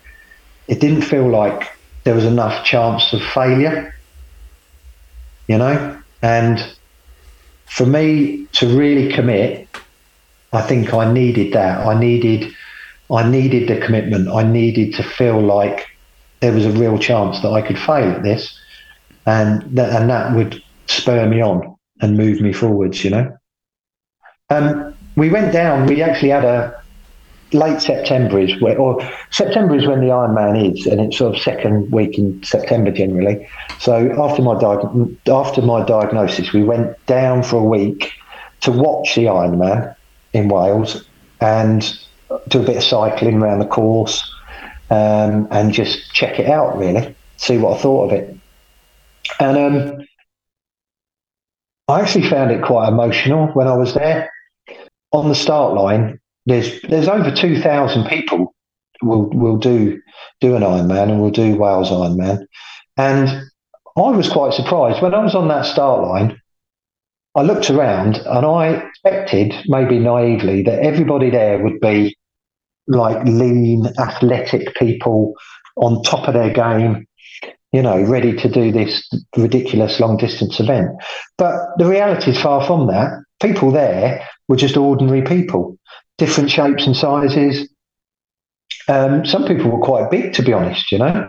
It didn't feel like there was enough chance of failure. You know, and for me to really commit, I think I needed that. I needed, I needed the commitment. I needed to feel like there was a real chance that I could fail at this, and that and that would spur me on and move me forwards. You know. Um, we went down. We actually had a late September is where, or September is when the Ironman is, and it's sort of second week in September generally. So after my diag- after my diagnosis, we went down for a week to watch the Ironman in Wales and do a bit of cycling around the course um, and just check it out, really, see what I thought of it. And um, I actually found it quite emotional when I was there. On the start line, there's there's over two thousand people will will do do an Ironman and will do Wales Ironman, and I was quite surprised when I was on that start line. I looked around and I expected, maybe naively, that everybody there would be like lean, athletic people on top of their game, you know, ready to do this ridiculous long distance event. But the reality is far from that. People there were just ordinary people, different shapes and sizes. Um, some people were quite big, to be honest, you know.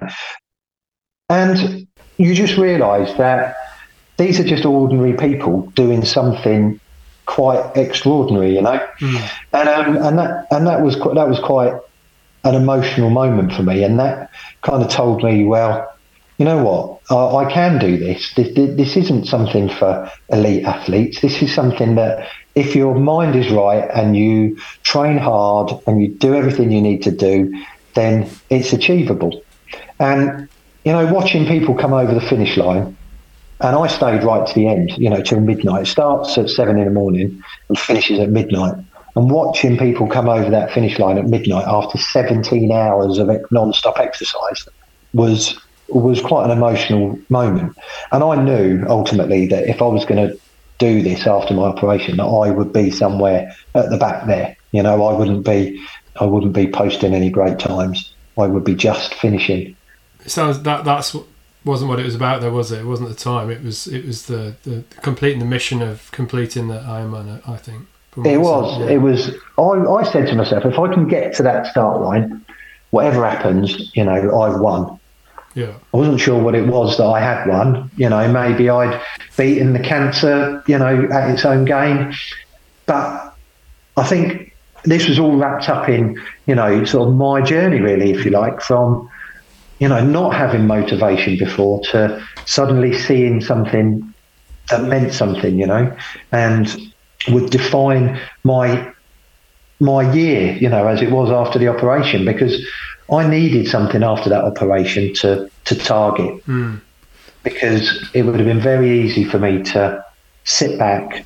And you just realise that these are just ordinary people doing something quite extraordinary, you know. Mm. And um, and that and that was that was quite an emotional moment for me, and that kind of told me, well, you know what, I, I can do this. this. This isn't something for elite athletes. This is something that if your mind is right and you train hard and you do everything you need to do, then it's achievable. And you know, watching people come over the finish line and I stayed right to the end, you know, till midnight. It starts at seven in the morning and finishes at midnight. And watching people come over that finish line at midnight after 17 hours of non-stop exercise was was quite an emotional moment. And I knew ultimately that if I was going to do this after my operation, that I would be somewhere at the back there. You know, I wouldn't be I wouldn't be posting any great times. I would be just finishing. It sounds that that's wasn't what it was about, though, was it? It wasn't the time. It was it was the, the completing the mission of completing the Ironman. I think it was. It was. I, I said to myself, if I can get to that start line, whatever happens, you know, I've won. Yeah. I wasn't sure what it was that I had won. You know, maybe I'd beaten the cancer, you know, at its own game. But I think this was all wrapped up in, you know, sort of my journey, really, if you like, from you know, not having motivation before to suddenly seeing something that meant something, you know, and would define my my year, you know, as it was after the operation, because I needed something after that operation to to target, mm. because it would have been very easy for me to sit back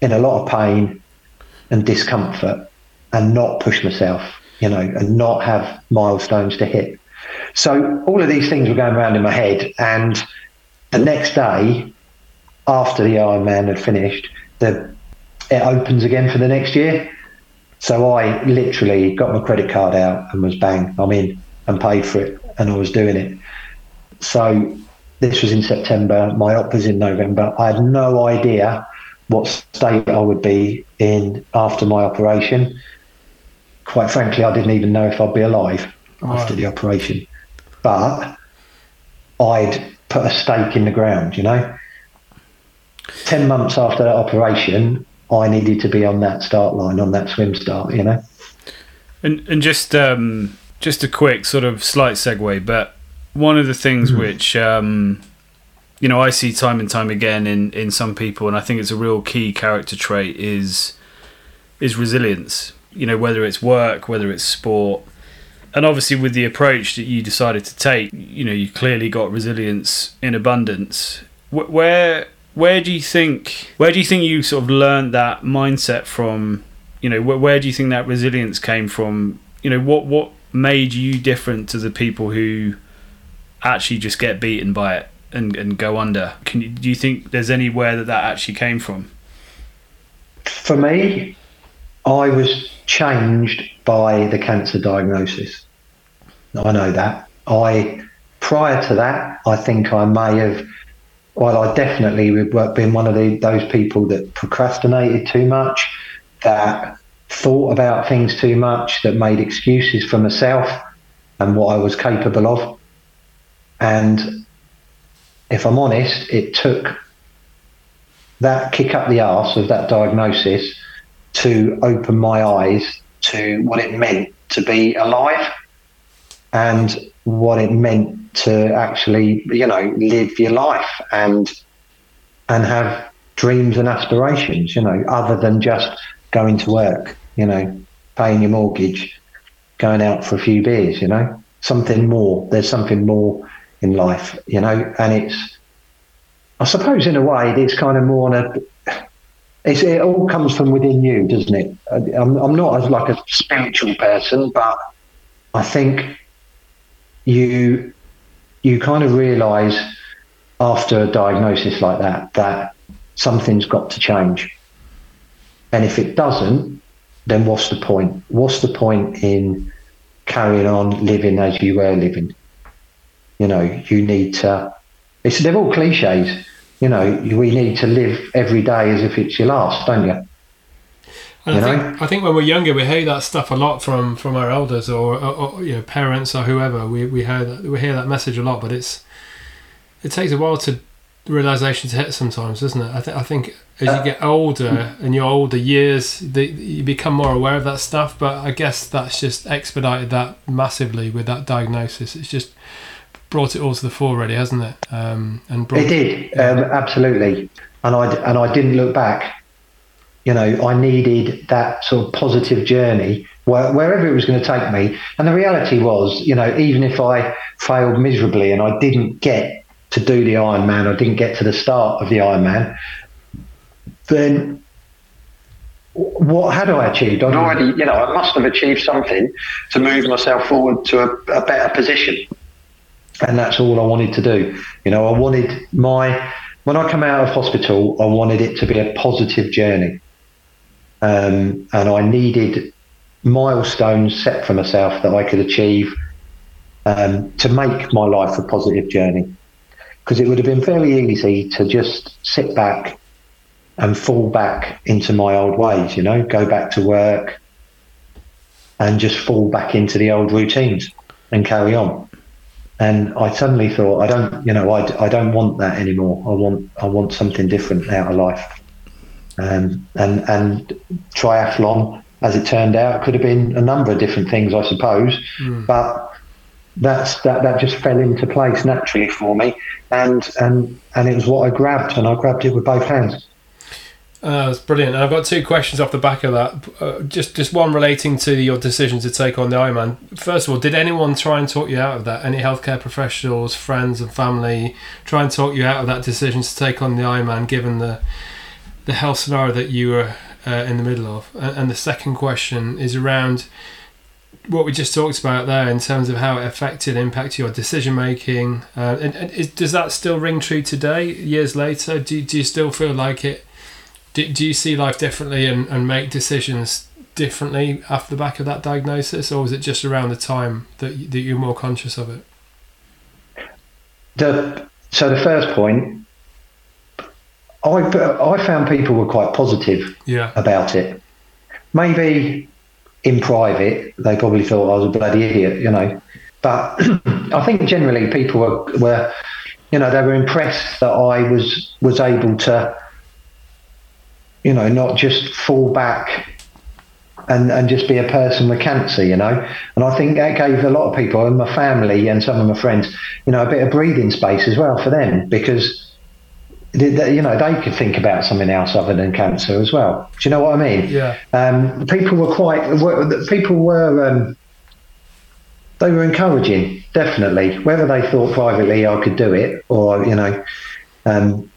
in a lot of pain and discomfort and not push myself, you know, and not have milestones to hit. So all of these things were going around in my head, and the next day, after the Ironman had finished, the it opens again for the next year. So I literally got my credit card out and was bang, I'm in and paid for it, and I was doing it. So this was in September. My op was in November. I had no idea what state I would be in after my operation. Quite frankly, I didn't even know if I'd be alive after the operation. But I'd put a stake in the ground, you know. 10 months after that operation, I needed to be on that start line, on that swim start, you know. And, and just, um, just a quick sort of slight segue, but one of the things mm. which, um, you know, I see time and time again in, in some people, and I think it's a real key character trait is is resilience. You know, whether it's work, whether it's sport, and obviously with the approach that you decided to take, you know, you clearly got resilience in abundance. Where where do you think where do you think you sort of learned that mindset from? You know, where, where do you think that resilience came from? You know, what what made you different to the people who actually just get beaten by it and, and go under? Can you, do you think there's anywhere that that actually came from? For me, I was changed by the cancer diagnosis. I know that. I prior to that, I think I may have. Well, I definitely have been one of the, those people that procrastinated too much, that thought about things too much, that made excuses for myself, and what I was capable of. And if I'm honest, it took that kick up the arse of that diagnosis to open my eyes to what it meant to be alive and what it meant to actually, you know, live your life and and have dreams and aspirations, you know, other than just going to work, you know, paying your mortgage, going out for a few beers, you know, something more. There's something more in life, you know, and it's, I suppose, in a way, it's kind of more on a. It all comes from within you, doesn't it? I'm, I'm not as like a spiritual person, but I think you you kind of realise after a diagnosis like that that something's got to change, and if it doesn't, then what's the point? What's the point in carrying on living as you were living? You know, you need to. It's they're all cliches. You know, we need to live every day as if it's your last, don't you? And You I know? think I think when we're younger, we hear that stuff a lot from from our elders or, or, or you know parents or whoever. We we hear that we hear that message a lot, but it's it takes a while to realization to hit sometimes, doesn't it? I think I think as you get older and your older years, the, you become more aware of that stuff. But I guess that's just expedited that massively with that diagnosis. It's just brought it all to the fore, really, hasn't it? Um, and brought It did, um, absolutely. And I and I didn't look back. You know, I needed that sort of positive journey where, wherever it was going to take me. And the reality was, you know, even if I failed miserably and I didn't get to do the Ironman, I didn't get to the start of the Ironman, then what had I achieved? I'd already, you know, I must have achieved something to move myself forward to a, a better position and that's all I wanted to do. You know, I wanted my when I come out of hospital, I wanted it to be a positive journey, um, and I needed milestones set for myself that I could achieve um, to make my life a positive journey. Because it would have been very easy to just sit back and fall back into my old ways. You know, go back to work and just fall back into the old routines and carry on and I suddenly thought, I don't, you know, I, I don't want that anymore. I want, I want something different out of life. Um, and and triathlon, as it turned out, could have been a number of different things, I suppose. But that's that that just fell into place naturally for me, and and and it was what I grabbed, and I grabbed it with both hands. Uh, that's brilliant. And I've got two questions off the back of that. Uh, just just one relating to your decision to take on the Ironman. First of all, did anyone try and talk you out of that? Any healthcare professionals, friends, and family try and talk you out of that decision to take on the Ironman, given the the health scenario that you were uh, in the middle of? And, the second question is around what we just talked about there in terms of how it affected, impacted your decision making. Uh, and, and is, does that still ring true today, years later? Do, do you still feel like it? do, do you see life differently and, and make decisions differently after the back of that diagnosis, or was it just around the time that, that you're more conscious of it? The so the first point, I I found people were quite positive Yeah, about it. Maybe in private, they probably thought I was a bloody idiot, you know. But I think generally people were, were, you know, they were impressed that I was was able to, you know, not just fall back and, and just be a person with cancer, you know. And I think that gave a lot of people, and my family and some of my friends, you know, a bit of breathing space as well for them because you know they could think about something else other than cancer as well. Do you know what I mean? yeah, Um, people were quite. Were, people were. Um, they were encouraging, definitely. Whether they thought privately I could do it, or you know, um,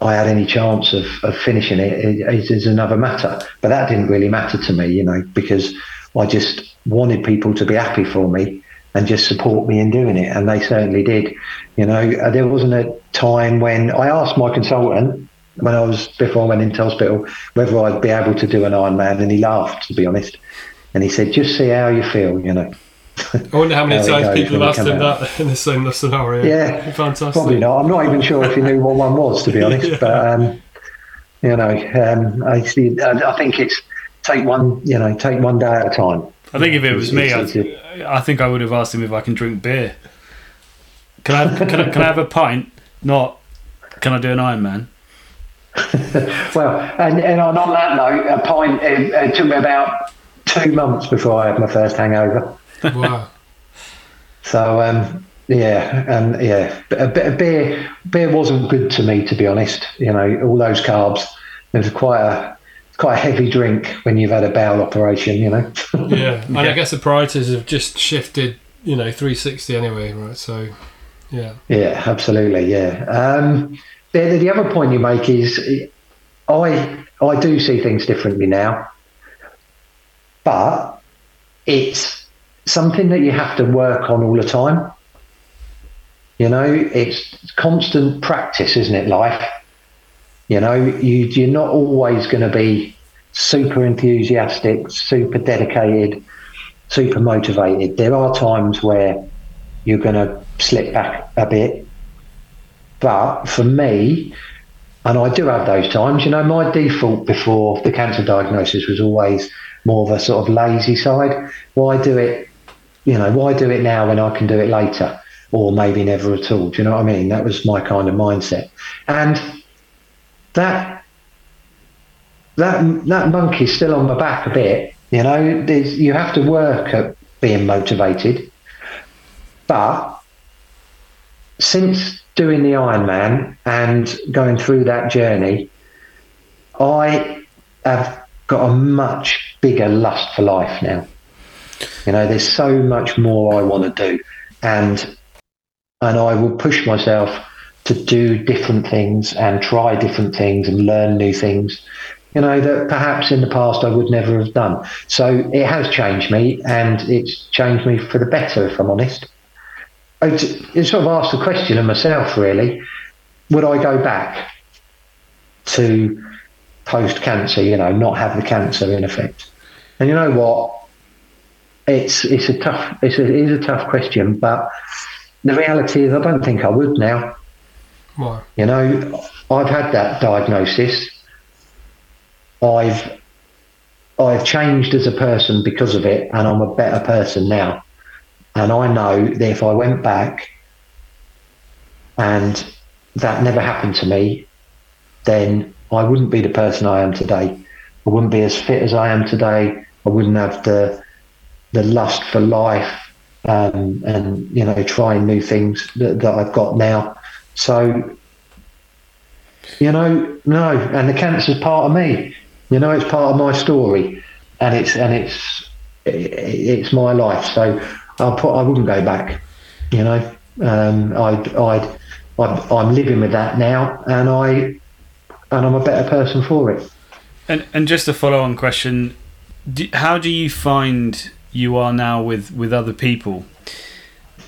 I had any chance of, of finishing it, is, is another matter. But that didn't really matter to me, you know, because I just wanted people to be happy for me and just support me in doing it, and they certainly did. You know, uh, there wasn't a time when I asked my consultant when I was before I went into hospital whether I'd be able to do an Ironman, and he laughed, to be honest, and he said, "Just see how you feel," you know. I wonder how many times people have asked him out. that in the same scenario. Yeah, fantastic. Probably not. I'm not even sure if he knew what one was, to be honest. Yeah. But um, you know, um, I see. I think it's take one, you know, take one day at a time. I think if it was me, I, I think I would have asked him if I can drink beer. Can I have, can I, can I have a pint? Not can I do an Iron Man? well, and, and on that note, a pint it, it took me about two months before I had my first hangover. Wow. so um, yeah, and yeah, a bit of beer. Beer wasn't good to me, to be honest. You know, all those carbs. It was quite a quite a heavy drink when you've had a bowel operation. You know. yeah, and yeah. I guess the priorities have just shifted. You know, 360 anyway, right? So, yeah. Yeah, absolutely. Yeah. Um, the, the other point you make is, I I do see things differently now, but it's something that you have to work on all the time. You know, it's constant practice, isn't it? Life. You know, you you're not always going to be super enthusiastic, super dedicated, super motivated. There are times where you're going to slip back a bit. But for me, and I do have those times, you know, my default before the cancer diagnosis was always more of a sort of lazy side. Why do it, you know, why do it now when I can do it later? or maybe never at all. Do you know what I mean? That was my kind of mindset, and that that that monkey's still on my back a bit. You know, There's, you have to work at being motivated, but since doing the Ironman and going through that journey, I have got a much bigger lust for life now. You know, there's so much more I want to do. And and I will push myself to do different things and try different things and learn new things, you know, that perhaps in the past I would never have done. So it has changed me and it's changed me for the better, if I'm honest. I sort of asked the question of myself, really, would I go back to post cancer, you know, not have the cancer in effect? And you know what? It's it's a tough it's a, it is a tough question, but the reality is, I don't think I would now. You know, I've had that diagnosis. I've I've changed as a person because of it, and I'm a better person now. And I know that if I went back and that never happened to me, then I wouldn't be the person I am today. I wouldn't be as fit as I am today. I wouldn't have the the lust for life um, and you know trying new things that, that I've got now. So you know, no, and the cancer's part of me. You know, it's part of my story, and it's and it's it's my life. So I put I wouldn't go back. You know, um, I'd I'd I'm living with that now, and I and I'm a better person for it. And and just a follow on question: How do you find you are now with with other people.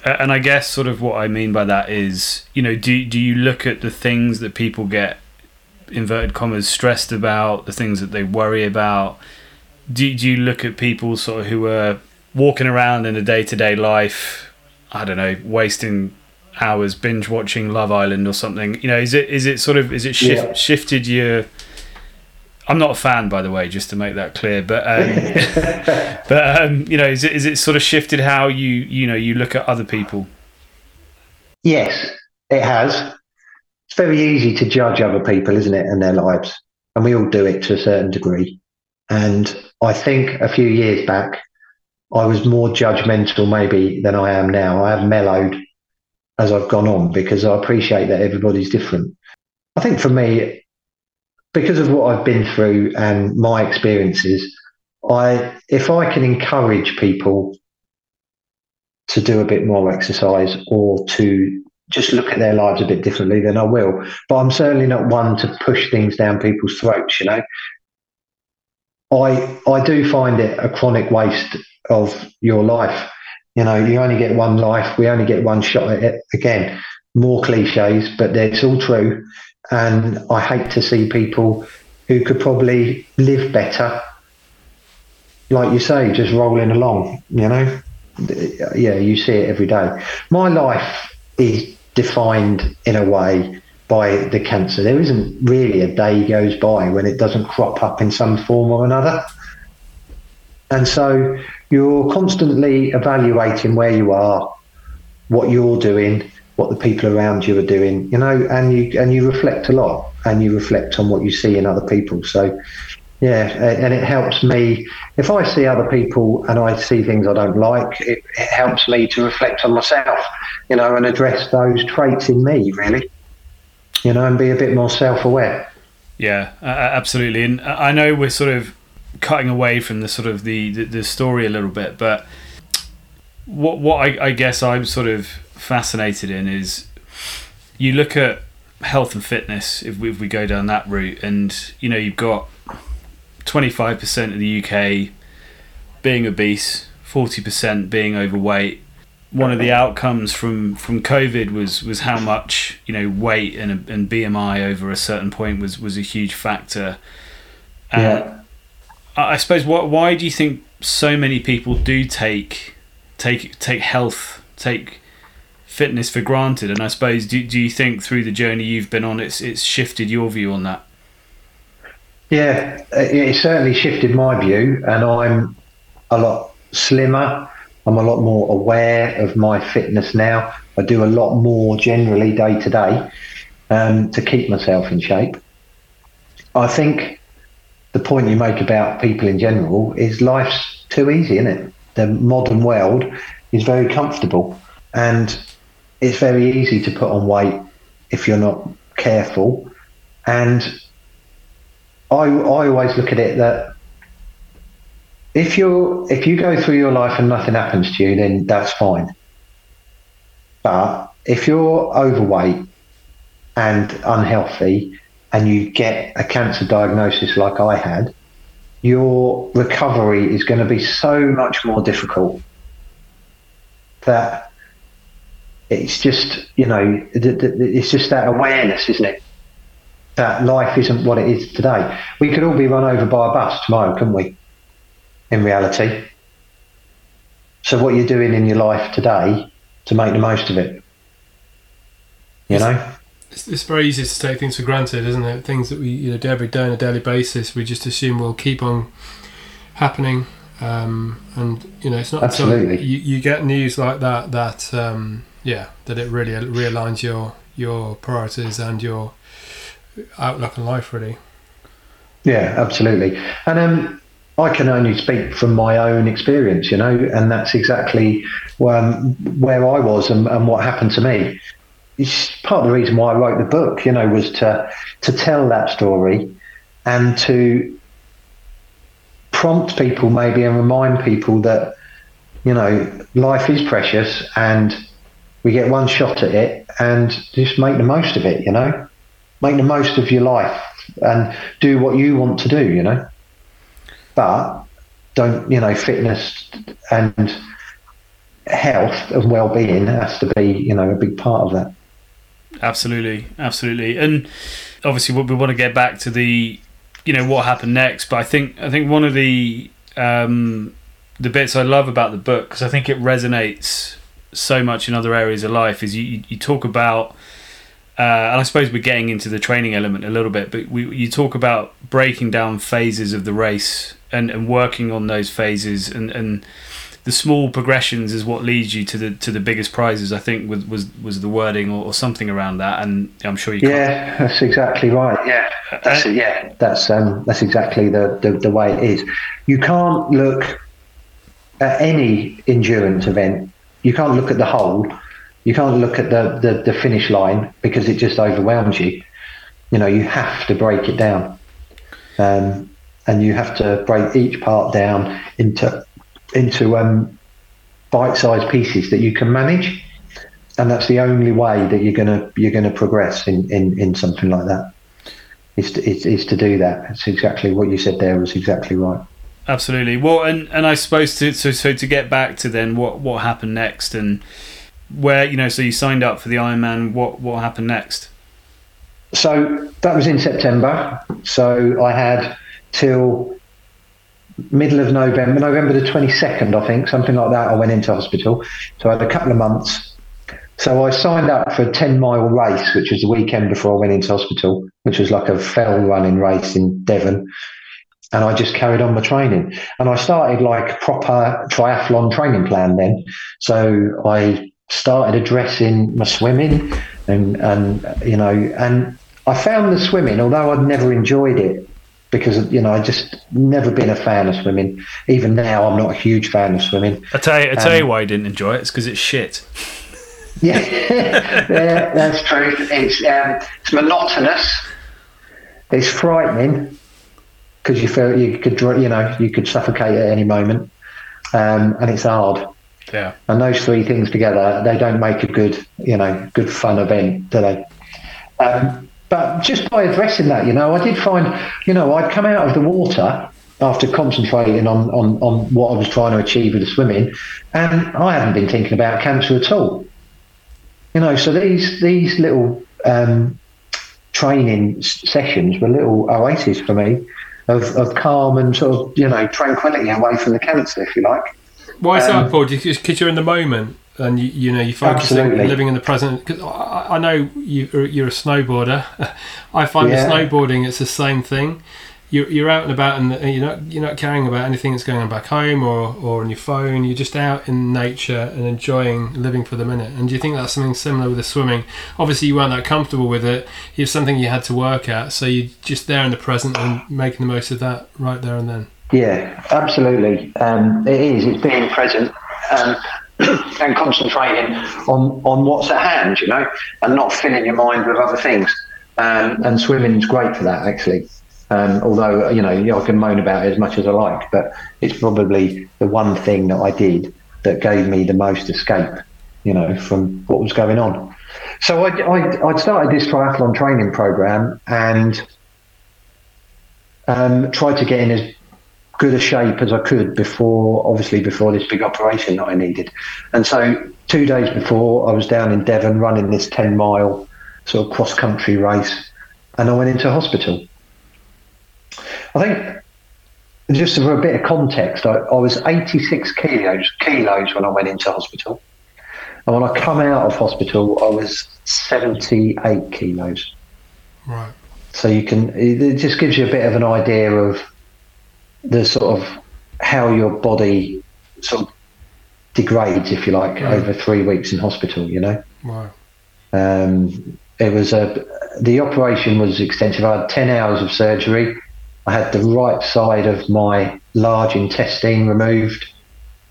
And I guess sort of what I mean by that is, you know, do do you look at the things that people get inverted commas stressed about, the things that they worry about? Do do you look at people sort of who are walking around in a day to day life, I don't know, wasting hours binge watching Love Island or something? You know, is it is it sort of is it shift, yeah. shifted your I'm not a fan, by the way, just to make that clear. But um, but um, you know, is it is it sort of shifted how you you know you look at other people? Yes, it has. It's very easy to judge other people, isn't it, and their lives, and we all do it to a certain degree. And I think a few years back, I was more judgmental maybe than I am now. I have mellowed as I've gone on because I appreciate that everybody's different. I think for me, because of what I've been through and my experiences, I if I can encourage people to do a bit more exercise or to just look at their lives a bit differently, then I will. But I'm certainly not one to push things down people's throats. You know, I I do find it a chronic waste of your life. You know, you only get one life. We only get one shot at it. Again, more cliches, but it's all true. And I hate to see people who could probably live better, like you say, just rolling along, you know? Yeah, you see it every day. My life is defined in a way by the cancer. There isn't really a day goes by when it doesn't crop up in some form or another. And so you're constantly evaluating where you are, what you're doing, what the people around you are doing, you know, and you and you reflect a lot, and you reflect on what you see in other people. So, yeah, and it helps me if I see other people and I see things I don't like. It, it helps me to reflect on myself, you know, and address those traits in me, really, you know, and be a bit more self-aware. Yeah, uh, absolutely. And I know we're sort of cutting away from the sort of the, the, the story a little bit, but what what I, I guess I'm sort of fascinated in is you look at health and fitness if we, if we go down that route, and you know you've got 25% of the UK being obese, 40% being overweight. One of the outcomes from, from COVID was, was how much you know weight and, and BMI over a certain point was, was a huge factor. Yeah. I suppose what why do you think so many people do take take take health take fitness for granted. And I suppose do, do you think through the journey you've been on it's it's shifted your view on that? Yeah it certainly shifted my view and I'm a lot slimmer. I'm a lot more aware of my fitness now. I do a lot more generally day to day um, to keep myself in shape. I think the point you make about people in general is life's too easy, isn't it? The modern world is very comfortable and it's very easy to put on weight if you're not careful. And I, I always look at it that if you're if you go through your life and nothing happens to you, then that's fine. But if you're overweight and unhealthy and you get a cancer diagnosis like I had, your recovery is going to be so much more difficult that it's just, you know, it's just that awareness, isn't it? That life isn't what it is today. We could all be run over by a bus tomorrow, couldn't we? In reality. So, what you're doing in your life today to make the most of it, you know? it's, it's very easy to take things for granted, isn't it? Things that we you know do every day on a daily basis, we just assume will keep on happening. Um, and you know, it's not absolutely. you, you get news like that that um, yeah, that it really realigns your your priorities and your outlook on life, really. Yeah, absolutely. And um, I can only speak from my own experience, you know, and that's exactly um, where I was and, and what happened to me it's part of the reason why I wrote the book, you know, was to to tell that story and to prompt people maybe and remind people that you know life is precious and we get one shot at it and just make the most of it you know? Make the most of your life and do what you want to do you know? But don't you know fitness and health and well-being has to be you know a big part of that. Absolutely, absolutely, and obviously we want to get back to the, you know, what happened next. But I think I think one of the um, the bits I love about the book because I think it resonates so much in other areas of life is you you talk about. Uh, and I suppose we're getting into the training element a little bit, but we, you talk about breaking down phases of the race and, and working on those phases and, and the small progressions is what leads you to the to the biggest prizes. I think was was, was the wording or, or something around that, and I'm sure you. Yeah, that's exactly right. Yeah, that's uh, yeah, that's um, that's exactly the, the the way it is. You can't look at any endurance event. You can't look at the whole. You can't look at the, the, the finish line because it just overwhelms you. You know, you have to break it down. Um, and you have to break each part down into into um, bite-sized pieces that you can manage, and that's the only way that you're gonna you're gonna progress in, in, in something like that. Is to, is, is to do that. It's exactly what you said there was exactly right. Absolutely. Well, and and I suppose to so so to get back to then what what happened next and where you know so you signed up for the Ironman. What what happened next? So that was in September. So I had till middle of November, November the 22nd, I think, something like that, I went into hospital. So I had a couple of months. So I signed up for a 10 mile race, which was the weekend before I went into hospital, which was like a fell running race in Devon. And I just carried on my training. And I started like proper triathlon training plan then. So I started addressing my swimming and, and you know, and I found the swimming, although I'd never enjoyed it because, you know, I just never been a fan of swimming. Even now, I'm not a huge fan of swimming. I tell you, I tell um, you why I didn't enjoy it. It's because it's shit. Yeah, yeah, that's true. It's um, it's monotonous. It's frightening because you feel you could, you know, you could suffocate at any moment, um, and it's hard. Yeah. And those three things together, they don't make a good, you know, good fun event, do they? Um, but just by addressing that, you know, I did find, you know, I'd come out of the water after concentrating on, on, on what I was trying to achieve with the swimming, and I hadn't been thinking about cancer at all. You know, so these these little um, training sessions were little oases for me of, of calm and sort of you know tranquility away from the cancer, if you like. Why is um, that, Paul? Because you're in the moment and you, you know you focus on living in the present. Because I, I, know you, you're a snowboarder. I find yeah. snowboarding it's the same thing you're, you're out and about and you're not you're not caring about anything that's going on back home or, or on your phone. You're just out in nature and enjoying living for the minute. And do you think that's something similar with the swimming? Obviously, you weren't that comfortable with it. It's something you had to work at, so you're just there in the present and making the most of that right there and then. Yeah, absolutely. Um, it is. It's being present. Um, and concentrating on, on what's at hand, you know, and not filling your mind with other things. Um, and swimming is great for that, actually. Um, although you know I can moan about it as much as I like, but it's probably the one thing that I did that gave me the most escape, you know, from what was going on. So I, I, I'd started this triathlon training program and um, tried to get in as good a shape as I could before, obviously before this big operation that I needed. And so two days before, I was down in Devon running this ten mile sort of cross country race, and I went into hospital. I think just for a bit of context, I, I, was 86 kilos kilos when I went into hospital, and when I come out of hospital, I was 78 kilos. Right. So you can it just gives you a bit of an idea of the sort of how your body sort of degrades, if you like, right. over three weeks in hospital. You know. Wow. Um, it was a the operation was extensive. I had 10 hours of surgery I had the right side of my large intestine removed.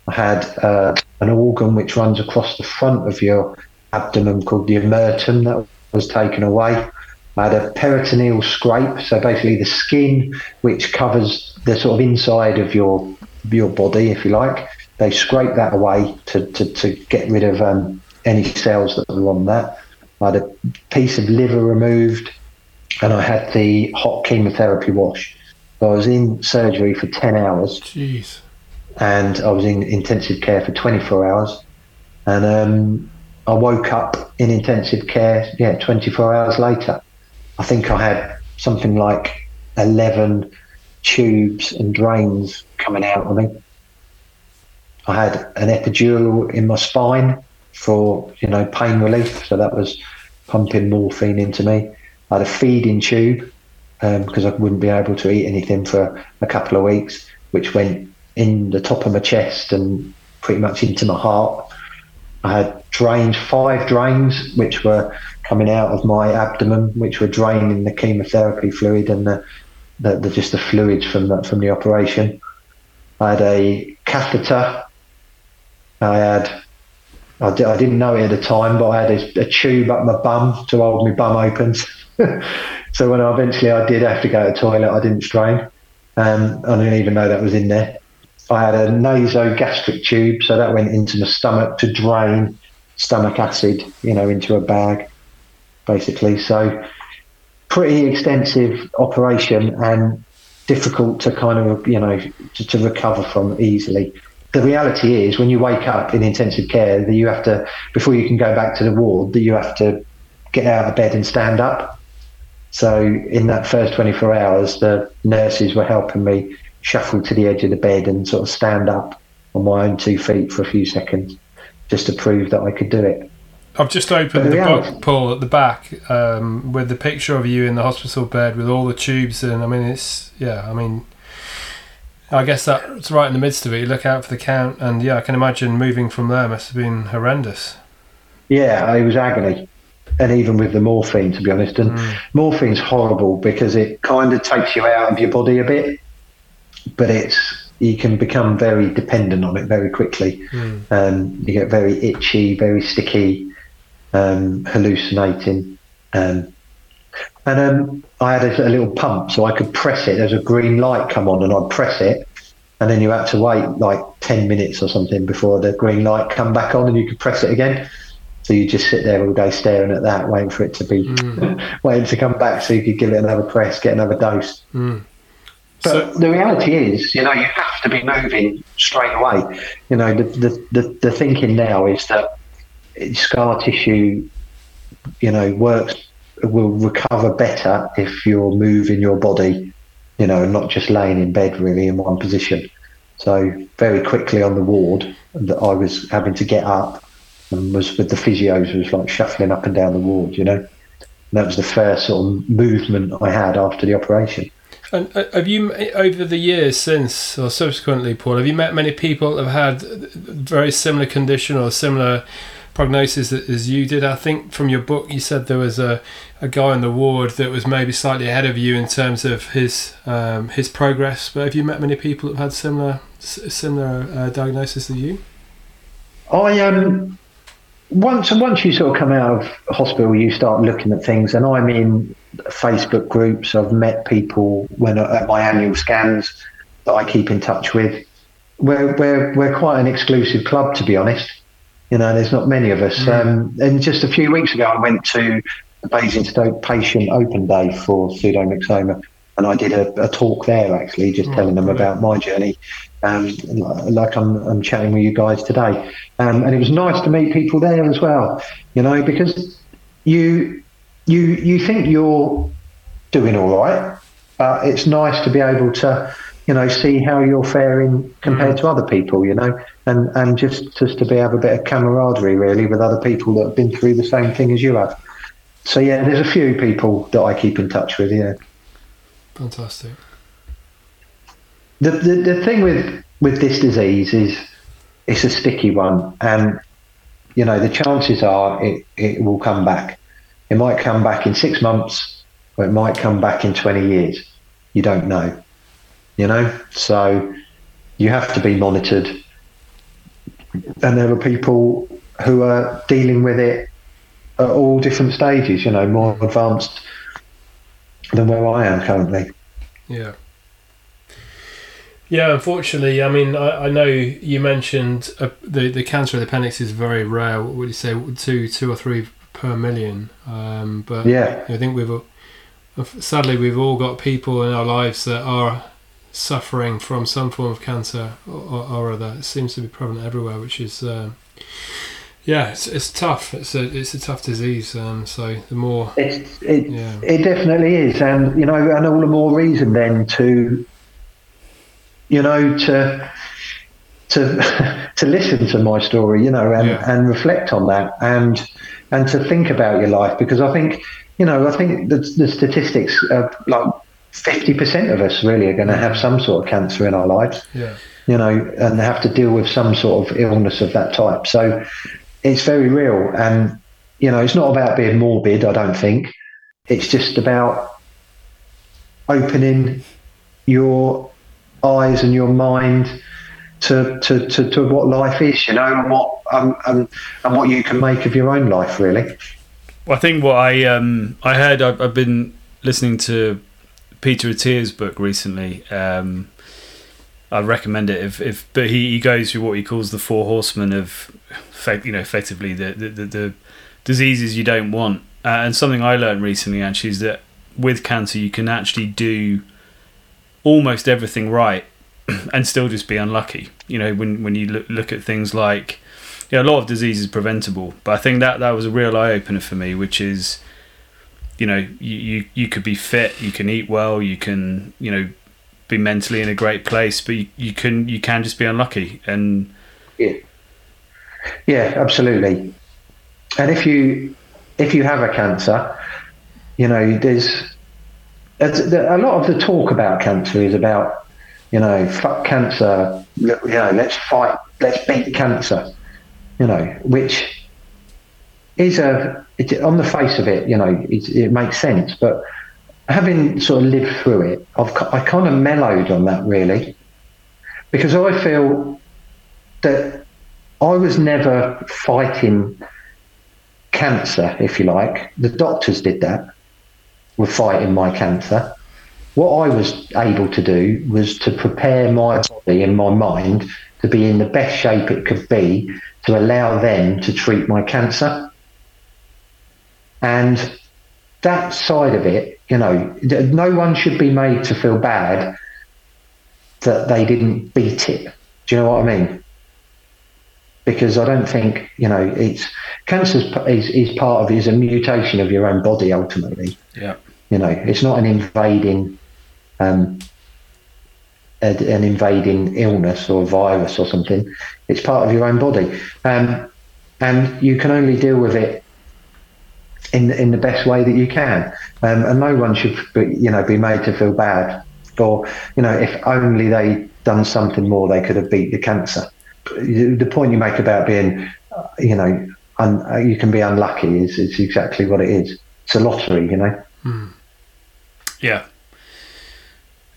I had uh, an organ which runs across the front of your abdomen called the omentum that was taken away. I had a peritoneal scrape, so basically the skin which covers the sort of inside of your your body, if you like. They scrape that away to, to, to get rid of um, any cells that were on that. I had a piece of liver removed, and I had the hot chemotherapy wash. I was in surgery for 10 hours. Jeez. And I was in intensive care for 24 hours. And um, I woke up in intensive care, yeah, 24 hours later. I think I had something like 11 tubes and drains coming out of me. I had an epidural in my spine for, you know, pain relief. So that was pumping morphine into me. I had a feeding tube because um, I wouldn't be able to eat anything for a couple of weeks, which went in the top of my chest and pretty much into my heart. I had drains, five drains, which were coming out of my abdomen, which were draining the chemotherapy fluid and the, the, the just the fluids from the, from the operation. I had a catheter. I had I, d- I didn't know it at the time, but I had a, a tube up my bum to hold my bum open. so when I eventually I did have to go to the toilet, I didn't strain. Um, I didn't even know that was in there. I had a nasogastric tube, so that went into my stomach to drain stomach acid, you know, into a bag, basically. So pretty extensive operation and difficult to kind of, you know, to, to recover from easily the reality is when you wake up in intensive care that you have to before you can go back to the ward that you have to get out of bed and stand up so in that first 24 hours the nurses were helping me shuffle to the edge of the bed and sort of stand up on my own two feet for a few seconds just to prove that I could do it I've just opened the, book, Paul, at the back um, with the picture of you in the hospital bed with all the tubes and I mean it's yeah I mean I guess that's right in the midst of it. You look out for the count, and yeah, I can imagine moving from there must have been horrendous. Yeah, it was agony. And even with the morphine, to be honest. And mm. morphine's horrible because it kind of takes you out of your body a bit, but it's you can become very dependent on it very quickly. Mm. Um, you get very itchy, very sticky, um, hallucinating. Um, and um, I had a, a, little pump so I could press it. There's a green light come on, and I'd press it, and then you had to wait like ten minutes or something before the green light come back on, and you could press it again. So you just sit there all day staring at that, waiting for it to be, mm. waiting to come back, so you could give it another press, get another dose. Mm. But so, the reality is, you know, you have to be moving straight away. You know, the the, the, the thinking now is that scar tissue, you know, works will recover better if you're moving your body, you know, and not just laying in bed really in one position. So very quickly on the ward, that I was having to get up and was with the physios was like shuffling up and down the ward, you know. And that was the first sort of movement I had after the operation. And uh, have you, over the years since or subsequently, Paul, have you met many people that have had very similar condition or similar prognosis as you did? I think from your book you said there was a, a guy on the ward that was maybe slightly ahead of you in terms of his um, his progress. But have you met many people that have had similar similar uh, diagnosis as you? I um once once you sort of come out of hospital, you start looking at things, and I'm in Facebook groups. I've met people when at my annual scans that I keep in touch with. We're we're we're quite an exclusive club, to be honest. You know, there's not many of us. Mm. Um, and just a few weeks ago, I went to the Basingstoke Patient Open Day for pseudomyxoma, and I did a, a talk there actually, just oh, telling them about my journey, um, like I'm, I'm chatting with you guys today. Um, and it was nice to meet people there as well, you know, because you you you think you're doing all right, but it's nice to be able to, you know, see how you're faring compared mm. to other people, you know, and and just just to be have a bit of camaraderie really with other people that have been through the same thing as you have. So yeah, there's a few people that I keep in touch with. Yeah. Fantastic. The, the the thing with with this disease is it's a sticky one, and you know the chances are it it will come back. It might come back in six months, or it might come back in twenty years. You don't know. You know, so you have to be monitored, and there are people who are dealing with it at all different stages. You know, more advanced than where I am currently. Yeah. Yeah, unfortunately, I mean, I, I know you mentioned uh, the the cancer of the appendix is very rare. What would you say, two two or three per million? Um, but yeah, I think we've sadly we've all got people in our lives that are suffering from some form of cancer or, or other. It seems to be prevalent everywhere, which is uh, yeah, it's, it's tough. It's a it's a tough disease. Um, so the more it's, it yeah. it definitely is, and you know, and all the more reason then to you know to to to listen to my story, you know, and, yeah. and reflect on that, and and to think about your life because I think you know I think the, the statistics are like fifty percent of us really are going to have some sort of cancer in our lives. Yeah. You know, and have to deal with some sort of illness of that type. So, it's very real. And, you know, it's not about being morbid, I don't think. It's just about opening your eyes and your mind to, to, to, to what life is, you know, and what um, and, and what you can make of your own life, really. Well, I think what I um, I heard I've, I've been listening to Peter Attia's book recently. Um, I recommend it if, if but he, he goes through what he calls the four horsemen of you know effectively the the, the, the diseases you don't want. Uh, and something I learned recently actually is that with cancer you can actually do almost everything right and still just be unlucky. You know when when you look, look at things like yeah, a lot of disease is preventable, but I think that that was a real eye opener for me, which is you know you, you you could be fit, you can eat well, you can you know be mentally in a great place, but you, you can you can just be unlucky and yeah yeah, absolutely. And if you if you have a cancer, you know, there's a lot of the talk about cancer is about You know, fuck cancer. You know, let's fight. Let's beat cancer. You know, which is a it, on the face of it. You know, it, it makes sense, but having sort of lived through it, I've I kind of mellowed on that really, because I feel that I was never fighting cancer, if you like. The doctors did that, were fighting my cancer. What I was able to do was to prepare my body and my mind to be in the best shape it could be to allow them to treat my cancer. And that side of it, you know, no one should be made to feel bad that they didn't beat it. Do you know what I mean? Because I don't think, you know, it's cancer is, is part of is a mutation of your own body ultimately. Yeah. You know, it's not an invading, um, an invading illness or virus or something. It's part of your own body, um, and you can only deal with it in in the best way that you can. Um, and no one should, be, you know, be made to feel bad, or you know, if only they done something more, they could have beat the cancer. The point you make about being, uh, you know, un, you can be unlucky is, is exactly what it is. It's a lottery, you know. Mm. Yeah.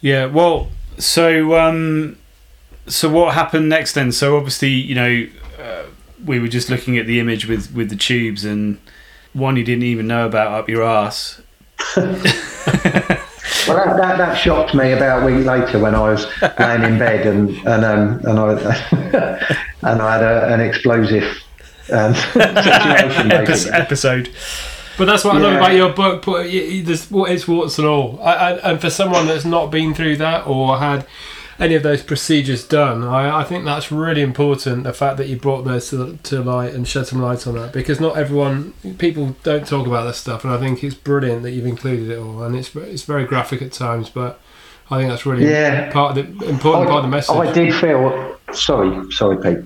Yeah. Well, so um, so what happened next then? So obviously, you know, uh, we were just looking at the image with with the tubes and one you didn't even know about up your ass. well, that, that, that, shocked me about a week later when I was laying in bed and and um, and I and I had a, an explosive um, situation. episode. But that's what yeah. I love about your book. But it's warts and all. I, I, and for someone that's not been through that or had any of those procedures done. I, I think that's really important. The fact that you brought those to, to light and shed some light on that, because not everyone, people don't talk about this stuff, and I think it's brilliant that you've included it all. And it's it's very graphic at times, but I think that's really yeah. part of the important I, part of the message. I did feel sorry, sorry, Pete.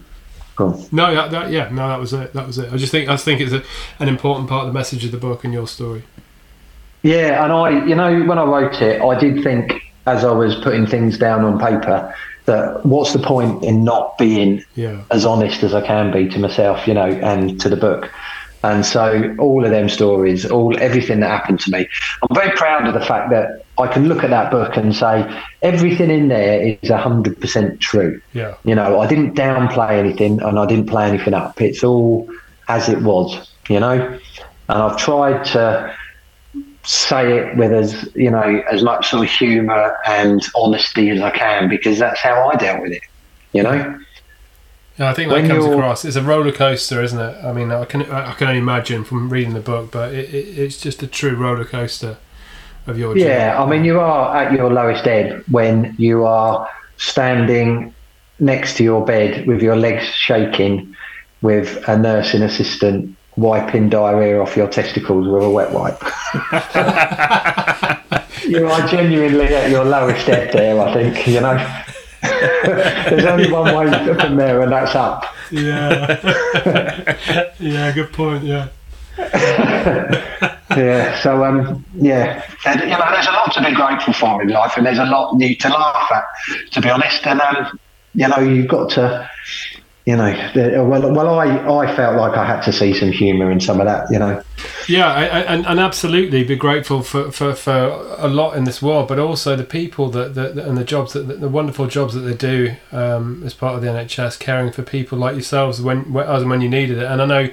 No, that, that, yeah, no, that was it. That was it. I just think I just think it's a, an important part of the message of the book and your story. Yeah, and I, you know, when I wrote it, I did think as I was putting things down on paper that what's the point in not being yeah. as honest as I can be to myself, you know, and to the book. And so all of them stories, all everything that happened to me, I'm very proud of the fact that I can look at that book and say everything in there is hundred percent true. Yeah. You know, I didn't downplay anything and I didn't play anything up. It's all as it was, you know. And I've tried to say it with as you know as much sort of humour and honesty as I can because that's how I dealt with it. You know. Yeah, I think that when comes across. It's a roller coaster, isn't it? I mean, I can I can only imagine from reading the book, but it, it, it's just a true roller coaster of your. Journey. Yeah, I mean, you are at your lowest ebb when you are standing next to your bed with your legs shaking, with a nursing assistant wiping diarrhea off your testicles with a wet wipe. you are genuinely at your lowest ebb there, I think, you know. There's only one way from there, and that's up. Yeah. yeah, good point, yeah. yeah, so um, yeah, and, you know, there's a lot to be grateful for in life, and there's a lot new to laugh at, to be honest. And um, you know, you've got to you know, well, well, I, I felt like I had to see some humour in some of that, you know. Yeah, I, I, and, and absolutely be grateful for, for, for a lot in this world, but also the people that, that and the jobs that the wonderful jobs that they do um, as part of the NHS, caring for people like yourselves when as and when you needed it. And I know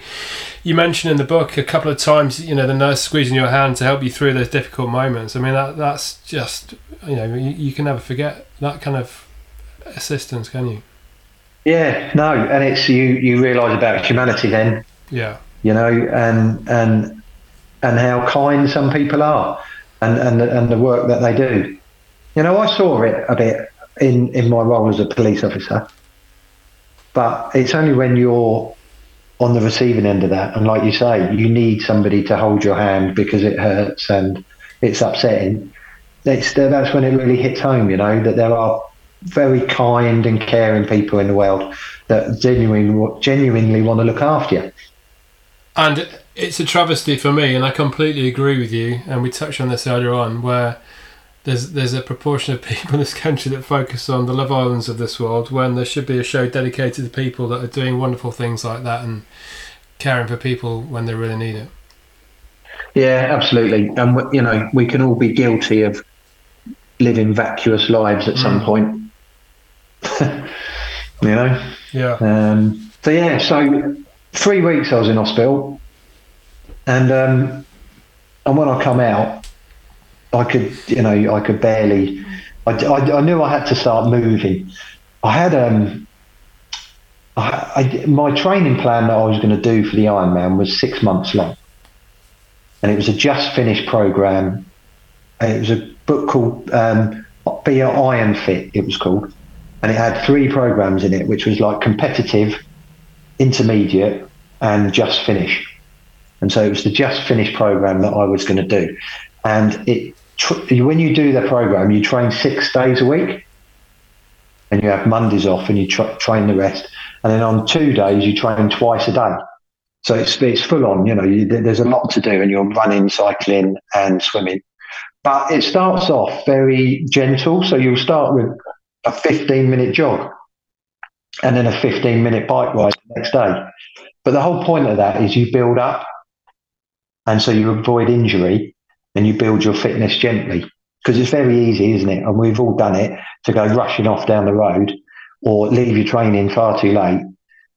you mentioned in the book a couple of times, you know, the nurse squeezing your hand to help you through those difficult moments. I mean, that that's just you know, you, you can never forget that kind of assistance, can you? Yeah, no, and it's you. You realise about humanity then. Yeah. You know, and and and how kind some people are, and and and the work that they do. You know, I saw it a bit in in my role as a police officer, but it's only when you're on the receiving end of that, and like you say, you need somebody to hold your hand because it hurts and it's upsetting. It's that's when it really hits home. You know that there are very kind and caring people in the world that genuinely genuinely want to look after you. And it's a travesty for me, and I completely agree with you. And we touched on this earlier on, where there's there's a proportion of people in this country that focus on the Love Islands of this world when there should be a show dedicated to people that are doing wonderful things like that and caring for people when they really need it. Yeah, absolutely. And you know, we can all be guilty of living vacuous lives at some Mm. point. you know. Yeah. Um, so yeah, so three weeks I was in hospital, and um, and when I come out, I could, you know, I could barely. I, I, I knew I had to start moving. I had um, I, I, my training plan that I was going to do for the Ironman was six months long, and it was a just finished program. It was a book called um, Be a Iron Fit. It was called, and it had three programs in it, which was like competitive, intermediate, and just finish. And so it was the just finish program that I was going to do. And it when you do the program, you train six days a week, and you have Mondays off, and you tra- train the rest. And then on two days, you train twice a day. So it's it's full on. You know, you, there's a lot to do, and you're running, cycling, and swimming. But it starts off very gentle. So you'll start with a 15 minute jog and then a 15 minute bike ride the next day. But the whole point of that is you build up. And so you avoid injury and you build your fitness gently because it's very easy, isn't it? And we've all done it to go rushing off down the road or leave your training far too late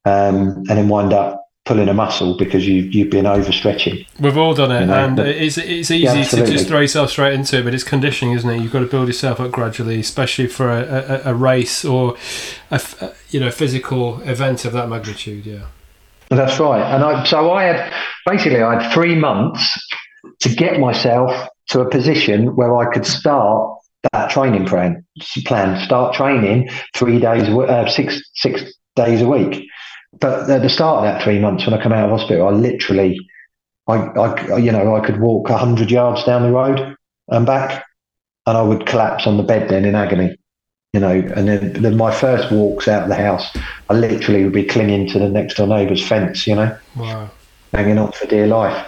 um, and then wind up pulling a muscle because you, you've been overstretching. We've all done it, You know, and but- it's it's easy Yeah, to just throw yourself straight into it, but it's conditioning, isn't it? You've got to build yourself up gradually, especially for a, a, a race or a you know physical event of that magnitude. Yeah. That's right. And I, so I had basically I had three months to get myself to a position where I could start that training plan. Plan start training three days, uh, six six days a week. But at the start of that three months, when I come out of hospital, I literally, I, I you know, I could walk hundred yards down the road and back, and I would collapse on the bed then in agony. You know, and then, then my first walks out of the house, I literally would be clinging to the next door neighbour's fence. You know, Wow. hanging on for dear life.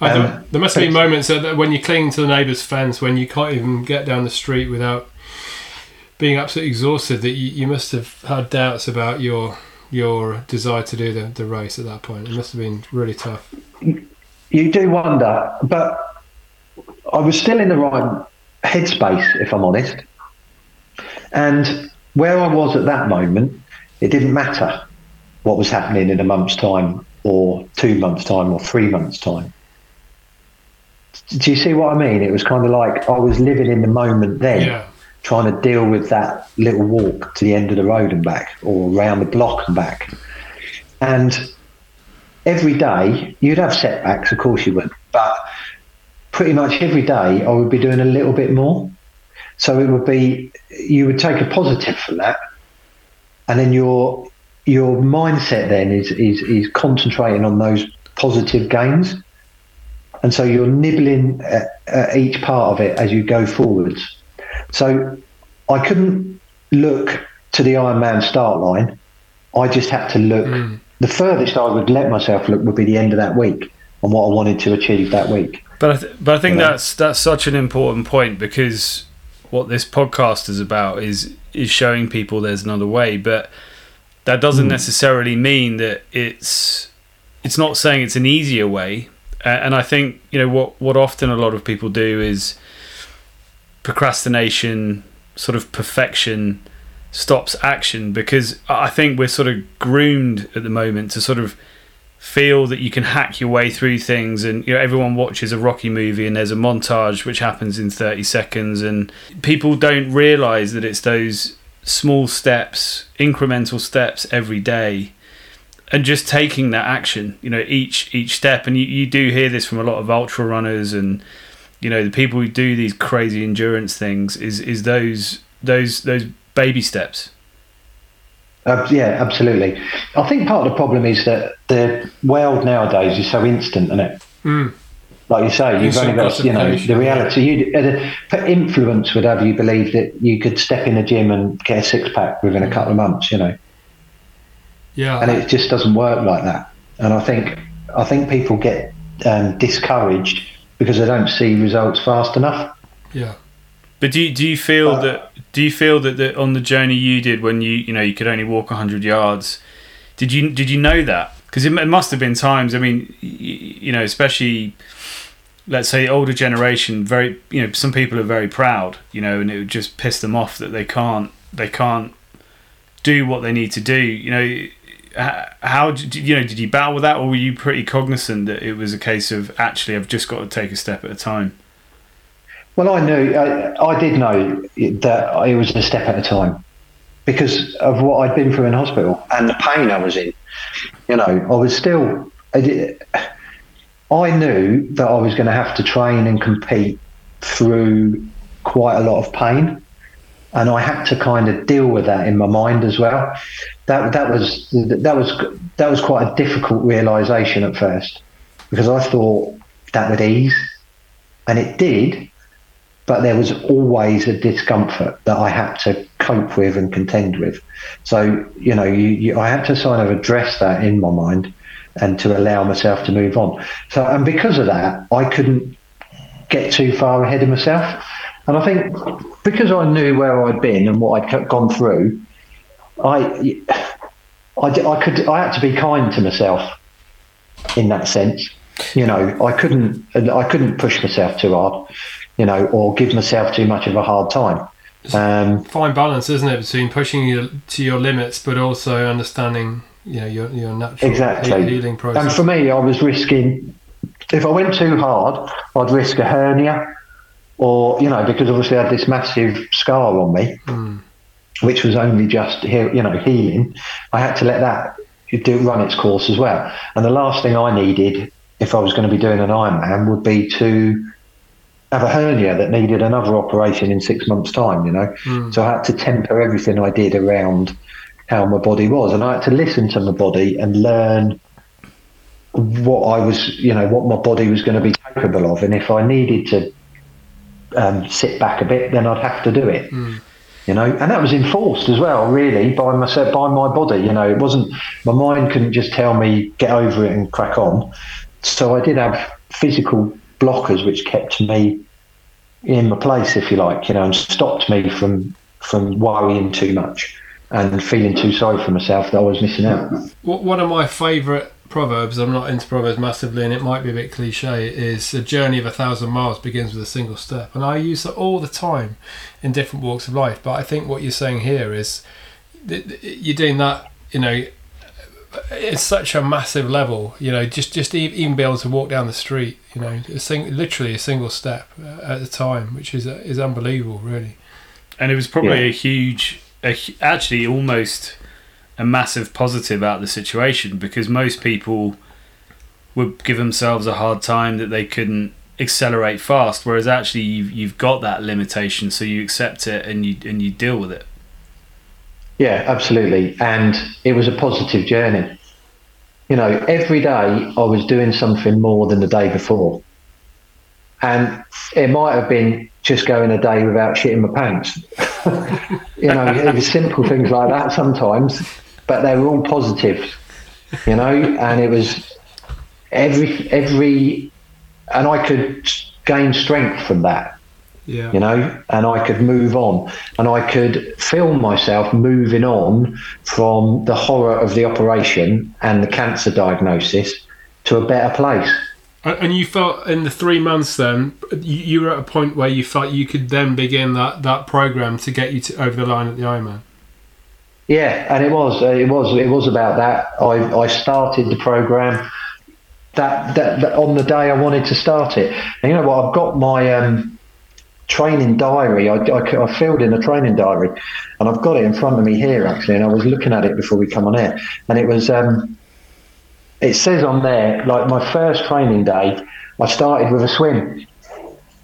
Um, don't- there must have been moments that, that when you're clinging to the neighbour's fence, when you can't even get down the street without being absolutely exhausted, that you, you must have had doubts about your your desire to do the, the race at that point. It must have been really tough. You do wonder, but I was still in the right headspace, if I'm honest. And where I was at that moment, it didn't matter what was happening in a month's time, or two months' time, or three months' time. Do you see what I mean? It was kind of like I was living in the moment then. Yeah. Trying to deal with that little walk to the end of the road and back or around the block and back. And every day you'd have setbacks, of course you would, but pretty much every day I would be doing a little bit more. So it would be you would take a positive from that, and then your your mindset then is is is concentrating on those positive gains, and so you're nibbling at, at each part of it as you go forwards. So I couldn't look to the Ironman start line. I just had to look. Mm. The furthest I would let myself look would be the end of that week and what I wanted to achieve that week. But I th- but I think You know? that's that's such an important point because what this podcast is about is is showing people there's another way, but that doesn't Mm. necessarily mean that it's it's not saying it's an easier way. Uh, and I think you know what what often a lot of people do is procrastination, sort of perfection stops action because I think we're sort of groomed at the moment to sort of feel that you can hack your way through things and you know everyone watches a rocky movie and there's a montage which happens in 30 seconds and people don't realize that it's those small steps incremental steps every day and just taking that action you know each each step. And you, you do hear this from a lot of ultra runners and you know the people who do these crazy endurance things is is those those those baby steps Uh, yeah, absolutely. I think part of the problem is that the world nowadays is so instant, isn't it? Mm. Like you say, you've Instant only got you know the reality. You, uh, the influence would have you believe that you could step in a gym and get a six pack within a couple of months. You know, Yeah. and it just doesn't work like that. And I think I think people get um, discouraged because they don't see results fast enough. yeah. But do you, do you feel Uh, that do you feel that, that on the journey you did when you you know you could only walk hundred yards, did you did you know that? Because it, it must have been times. I mean, you, you know, especially let's say older generation. Very you know, some people are very proud. You know, and it would just piss them off that they can't they can't do what they need to do. You know. How did you know? Did you battle with that, or were you pretty cognizant that it was a case of actually, I've just got to take a step at a time? Well, I knew, I, I did know that it was a step at a time because of what I'd been through in hospital and the pain I was in. You know, I was still, I, I knew that I was going to have to train and compete through quite a lot of pain. And I had to kind of deal with that in my mind as well. That that was that was that was quite a difficult realization at first because I thought that would ease, and it did but there was always a discomfort that I had to cope with and contend with. So, you know, you, you, I had to sort of address that in my mind and to allow myself to move on. So, and because of that, I couldn't get too far ahead of myself. And I think because I knew where I'd been and what I'd gone through, I, I, I could, I had to be kind to myself in that sense. You know, I couldn't, I couldn't push myself too hard you know, or give myself too much of a hard time. Um, Fine balance, isn't it, between pushing you to your limits, but also understanding, you know, your your natural exactly. healing process. And for me, I was risking, if I went too hard, I'd risk a hernia, or you know, because obviously I had this massive scar on me, Mm. Which was only just you know healing. I had to let that do run its course as well. And the last thing I needed, if I was going to be doing an Ironman, would be to have a hernia that needed another operation in six months' time, you know. Mm. So I had to temper everything I did around how my body was, and I had to listen to my body and learn what I was, you know, what my body was going to be capable of, and if I needed to um, sit back a bit, then I'd have to do it. Mm. You know, and that was enforced as well, really, by myself, by my body. You know, it wasn't my mind couldn't just tell me get over it and crack on. So I did have physical blockers which kept me in my place, if you like, you know, and stopped me from from worrying too much and feeling too sorry for myself that I was missing out. Wh- One of my favourite proverbs, I'm not into proverbs massively, and it might be a bit cliche, is a journey of a thousand miles begins with a single step. And I use that all the time in different walks of life. But I think what you're saying here is th- th- you're doing that, you know, it's such a massive level, you know, just just e- even be able to walk down the street, you know, a sing- literally a single step uh, at a time, which is is unbelievable, really. and it was probably Yeah. a huge, a, actually almost a massive positive out of the situation because most people would give themselves a hard time that they couldn't accelerate fast, whereas actually you've you've got that limitation, so you accept it and you and you deal with it. Yeah, absolutely. And it was a positive journey. You know, every day I was doing something more than the day before. And it might have been just going a day without shitting my pants. you know, it was simple things like that sometimes, but they were all positives, you know, and it was every, every, and I could gain strength from that Yeah. you know, and I could move on and I could feel myself moving on from the horror of the operation and the cancer diagnosis to a better place. And you felt in the three months then, you, you were at a point where you felt you could then begin that, that program to get you to over the line at the Ironman. Yeah, and it was, it was, it was about that. I, I started the program that, that, that on the day I wanted to start it. And you know what? I've got my um, training diary. I, I, I filled in a training diary, and I've got it in front of me here actually. And I was looking at it before we come on air, and it was. Um, it says on there like my first training day, I started with a swim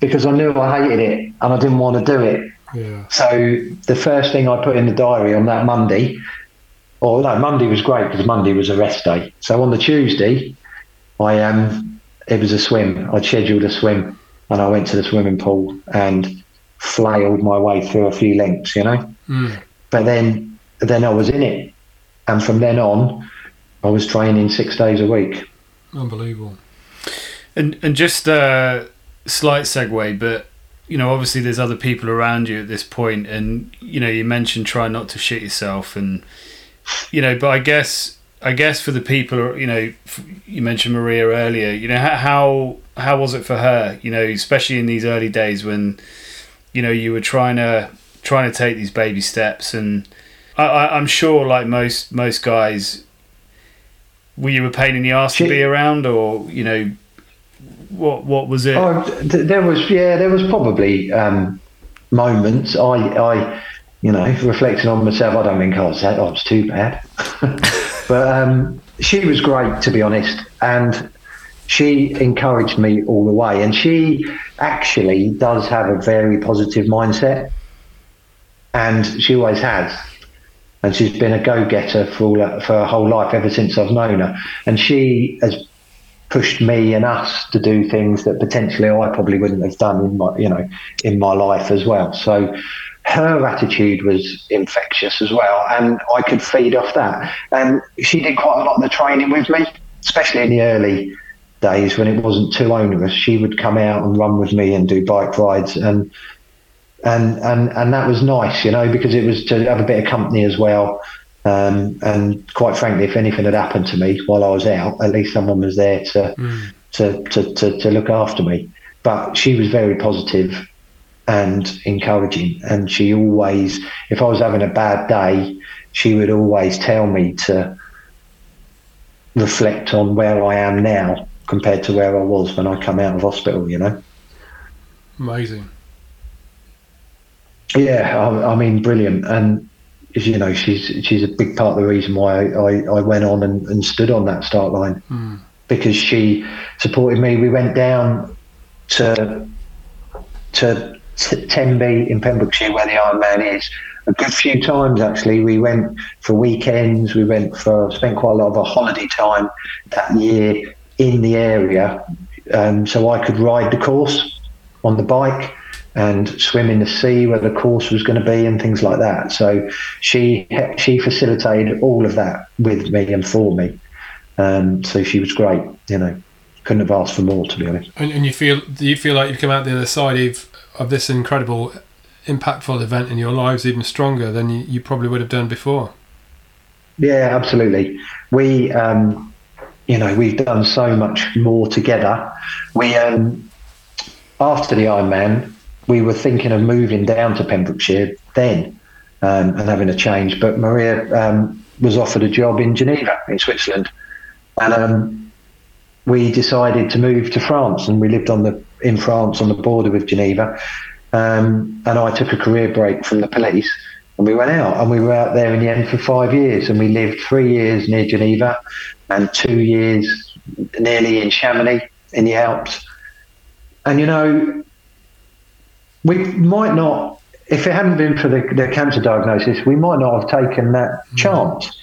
because I knew I hated it and I didn't want to do it. Yeah. So the first thing I put in the diary on that Monday, or no, Monday was great because Monday was a rest day. So on the Tuesday, I um, it was a swim. I'd scheduled a swim, and I went to the swimming pool and flailed my way through a few lengths, you know. Mm. But then, then I was in it, and from then on, I was training six days a week. Unbelievable. And and just a slight segue, but you know, obviously there's other people around you at this point, and you know, you mentioned try not to shit yourself, and you know, but I guess, I guess for the people, you know, you mentioned Maria earlier, you know, how how was it for her, you know, especially in these early days when, you know, you were trying to trying to take these baby steps, and I, I, I'm sure, like most most guys, were you a pain in the ass She- to be around, or you know, what what was it? Oh, there was yeah, there was probably um, moments. I, I, you know, reflecting on myself, I don't think I was that. I was too bad, but um, she was great to be honest, and she encouraged me all the way. And she actually does have a very positive mindset, and she always has. And she's been a go-getter for all her, for her whole life ever since I've known her. And she has pushed me and us to do things that potentially I probably wouldn't have done in my you know in my life as well. So her attitude was infectious as well, and I could feed off that. And she did quite a lot of the training with me, especially in the early days when it wasn't too onerous. She would come out and run with me and do bike rides and. And, and and that was nice, you know, because it was to have a bit of company as well. Um, and quite frankly, if anything had happened to me while I was out, at least someone was there to, to, to, to, to look after me. But she was very positive and encouraging. And she always, if I was having a bad day, she would always tell me to reflect on where I am now compared to where I was when I come out of hospital, you know? Amazing. Yeah, I, I mean, brilliant. And as you know, she's she's a big part of the reason why I, I went on and, and stood on that start line because she supported me. We went down to to T- Tenby in Pembrokeshire, where the Ironman is, a good few times actually. We went for weekends. We went for spent quite a lot of our holiday time that year in the area, um, so I could ride the course on the bike and swim in the sea where the course was going to be and things like that. So she she facilitated all of that with me and for me. Um, so she was great. You know, couldn't have asked for more to be honest. And, and you feel do you feel like you've come out the other side of, of this incredible, impactful event in your lives even stronger than you, you probably would have done before? Yeah, absolutely. We, um, you know, we've done so much more together. We, um, after the Ironman, we were thinking of moving down to Pembrokeshire then um, and having a change. But Maria um, was offered a job in Geneva, in Switzerland, and um, we decided to move to France. And we lived on the in France on the border with Geneva. Um, and I took a career break from the police and we went out and we were out there in the end for five years and we lived three years near Geneva and two years nearly in Chamonix in the Alps. And you know, we might not, if it hadn't been for the, the cancer diagnosis, we might not have taken that chance.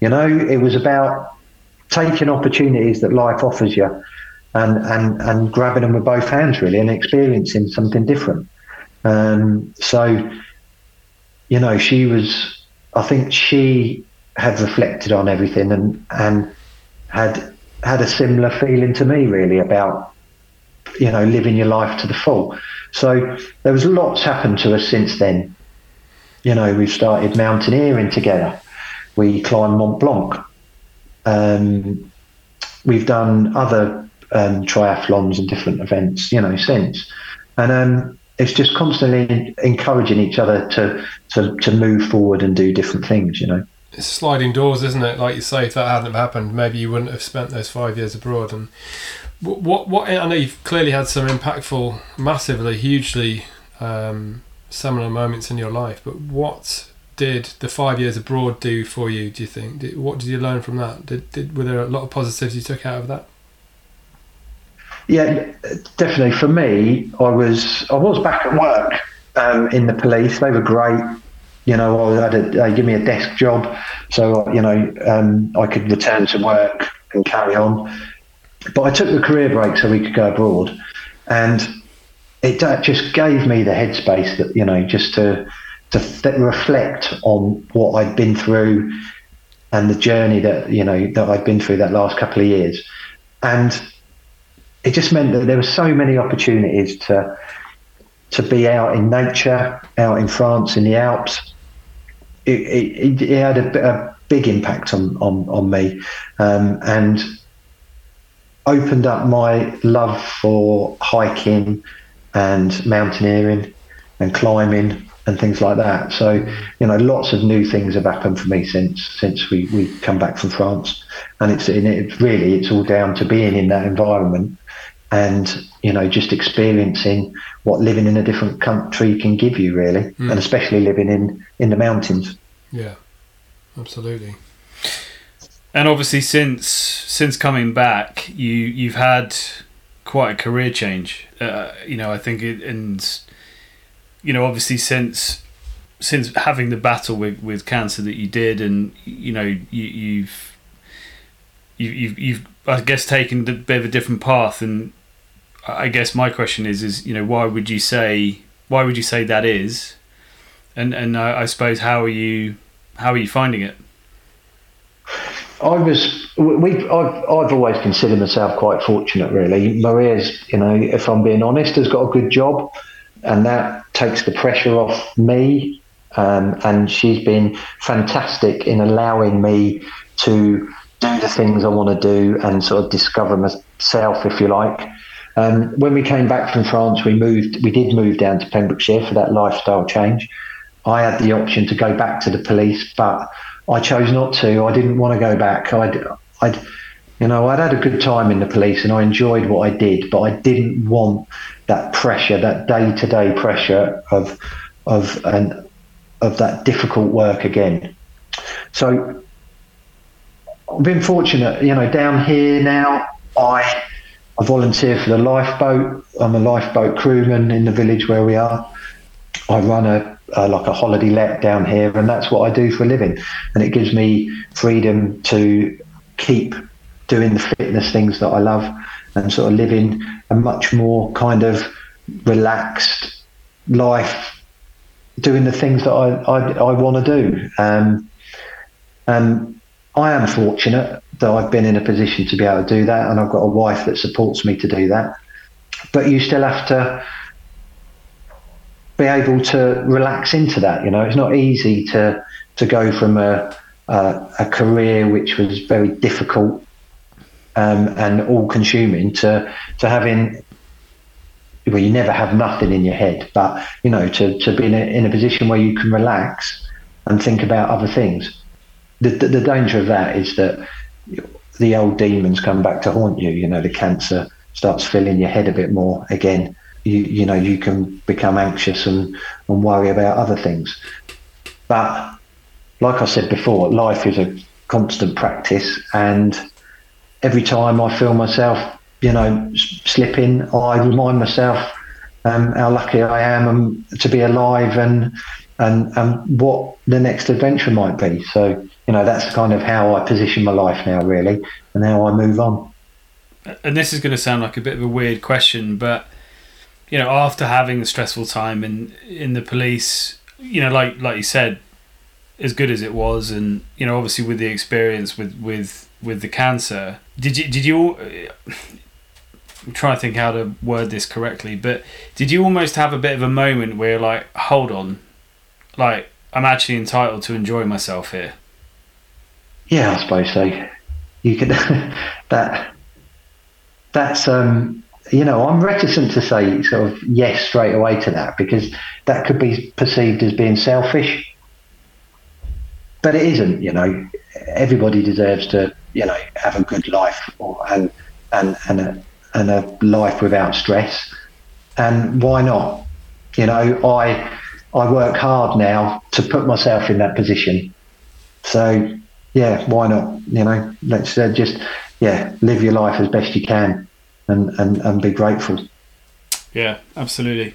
You know, it was about taking opportunities that life offers you and, and, and grabbing them with both hands really and experiencing something different. Um, so, you know, she was, I think she had reflected on everything and, and had had a similar feeling to me really about, you know, living your life to the full. So there was lots happened to us since then. You know, we've started mountaineering together. We climbed Mont Blanc. Um, we've done other um, triathlons and different events, you know, since. And um, it's just constantly encouraging each other to, to, to move forward and do different things, you know. It's sliding doors, isn't it? Like you say, if that hadn't happened, maybe you wouldn't have spent those five years abroad. And what, what, what I know you've clearly had some impactful, massively, hugely um, seminal moments in your life. But what did the five years abroad do for you? Do you think? Did, what did you learn from that? Did, did were there a lot of positives you took out of that? Yeah, definitely. For me, I was I was back at work um, in the police. They were great. You know, I had a, they give me a desk job, so you know um, I could return to work and carry on. But I took the career break so we could go abroad, and it just gave me the headspace that you know just to to th- reflect on what I'd been through and the journey that you know that I'd been through that last couple of years, and it just meant that there were so many opportunities to to be out in nature, out in France in the Alps, it, it, it had a, a, big impact on on, on me, um, and opened up my love for hiking and mountaineering and climbing and things like that. So, you know, lots of new things have happened for me since since we we come back from France, and it's and it really it's all down to being in that environment and you know just experiencing what living in a different country can give you really, mm. and especially living in in the mountains. Yeah, absolutely. And obviously, since since coming back, you you've had quite a career change. Uh, you know, I think it, and you know, obviously since since having the battle with, with cancer that you did, and you know, you, you've you, you've you've I guess taken a bit of a different path, and I guess my question is is you know why would you say why would you say that is, and and I, I suppose how are you how are you finding it? I was we I've I've always considered myself quite fortunate really. Maria's you know if I'm being honest has got a good job and that takes the pressure off me. Um, and she's been fantastic in allowing me to do the things I want to do and sort of discover myself, if you like. Um, when we came back from France, we moved. We did move down to Pembrokeshire for that lifestyle change. I had the option to go back to the police, but I chose not to. I didn't want to go back. I'd, I'd, you know, I'd had a good time in the police and I enjoyed what I did, but I didn't want that pressure, that day-to-day pressure of of and of that difficult work again. So I've been fortunate, you know, down here now. I I volunteer for the lifeboat. I'm a lifeboat crewman in the village where we are. I run a, a like a holiday let down here, and that's what I do for a living. And it gives me freedom to keep doing the fitness things that I love and sort of living a much more kind of relaxed life, doing the things that I, I, I want to do. Um, and I am fortunate that I've been in a position to be able to do that, and I've got a wife that supports me to do that. But you still have to be able to relax into that. You know, it's not easy to to go from a a, a career which was very difficult um, and all consuming to to having well you never have nothing in your head but you know to, to be in a, in a position where you can relax and think about other things the, the, the danger of that is that the old demons come back to haunt you you know the cancer starts filling your head a bit more again. You you know you can become anxious and, and worry about other things. But like I said before life is a constant practice and every time I feel myself, you know, slipping, I remind myself um, how lucky I am um, to be alive and, and and what the next adventure might be. So you know, that's kind of how I position my life now, really, and how I move on. And this is going to sound like a bit of a weird question, but you know, after having a stressful time in in the police, you know, like like you said, as good as it was, and you know, obviously with the experience with with with the cancer. Did you did you? I'm trying to think how to word this correctly, but did you almost have a bit of a moment where like, hold on, like I'm actually entitled to enjoy myself here? Yeah, I suppose so. You could that that's um you know I'm reticent to say sort of yes straight away to that because that could be perceived as being selfish, but it isn't. You know, everybody deserves to you know have a good life or, and and and a, and a life without stress. And why not? You know, I I work hard now to put myself in that position. So yeah, why not? You know, let's uh, just yeah live your life as best you can and, and and be grateful. Yeah, absolutely.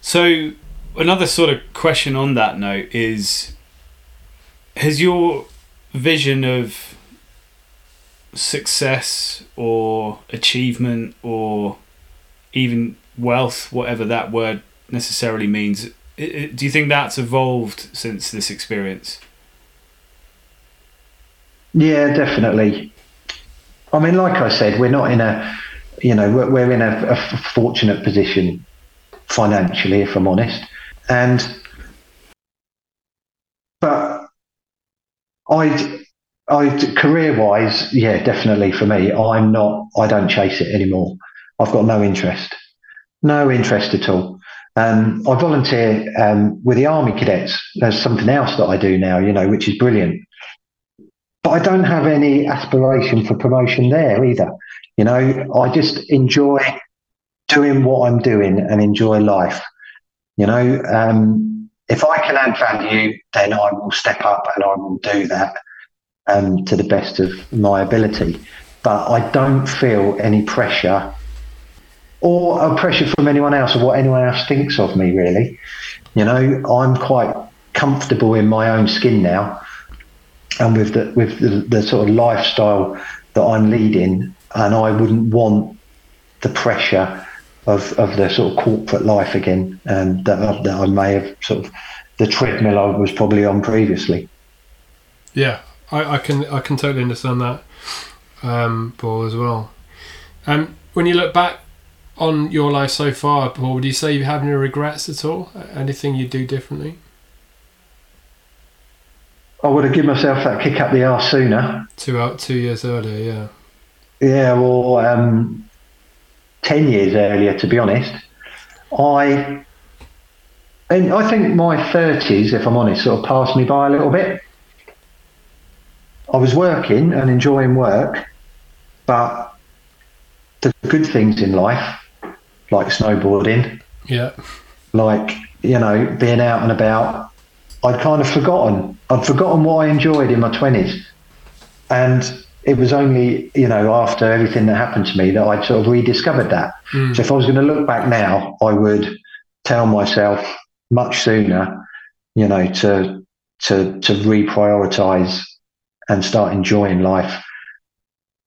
So another sort of question on that note is has your vision of success or achievement or even wealth, whatever that word necessarily means, do you think that's evolved since this experience? Yeah, definitely. I mean, like I said, we're not in a, you know, we're, we're in a, a fortunate position financially, if I'm honest. And but I, I career wise, yeah, definitely for me, I'm not. I don't chase it anymore. I've got no interest, no interest at all. Um, I volunteer um, with the Army Cadets. There's something else that I do now, you know, which is brilliant. But I don't have any aspiration for promotion there either. You know, I just enjoy doing what I'm doing and enjoy life. You know, um, if I can add value, then I will step up and I will do that um, to the best of my ability. But I don't feel any pressure or a pressure from anyone else or what anyone else thinks of me, really. You know, I'm quite comfortable in my own skin now and with the, with the, the sort of lifestyle that I'm leading, and I wouldn't want the pressure of, of the sort of corporate life again, and that, I- that I may have sort of the treadmill I was probably on previously. Yeah, I, I can I can totally understand that, um, Paul as well. Um, when you look back on your life so far, Paul, would you say you have any regrets at all? Anything you'd do differently? I would have given myself that kick up the arse sooner. Two out two years earlier, yeah. Yeah, or um, 10 years earlier, to be honest. I and I think my 30s, if I'm honest, sort of passed me by a little bit. I was working and enjoying work, but the good things in life, like snowboarding, Yeah, like, you know, being out and about, I'd kind of forgotten. I'd forgotten what I enjoyed in my 20s. And it was only, you know, after everything that happened to me that I'd sort of rediscovered that. Mm. So if I was going to look back now, I would tell myself much sooner, you know, to to to reprioritize and start enjoying life,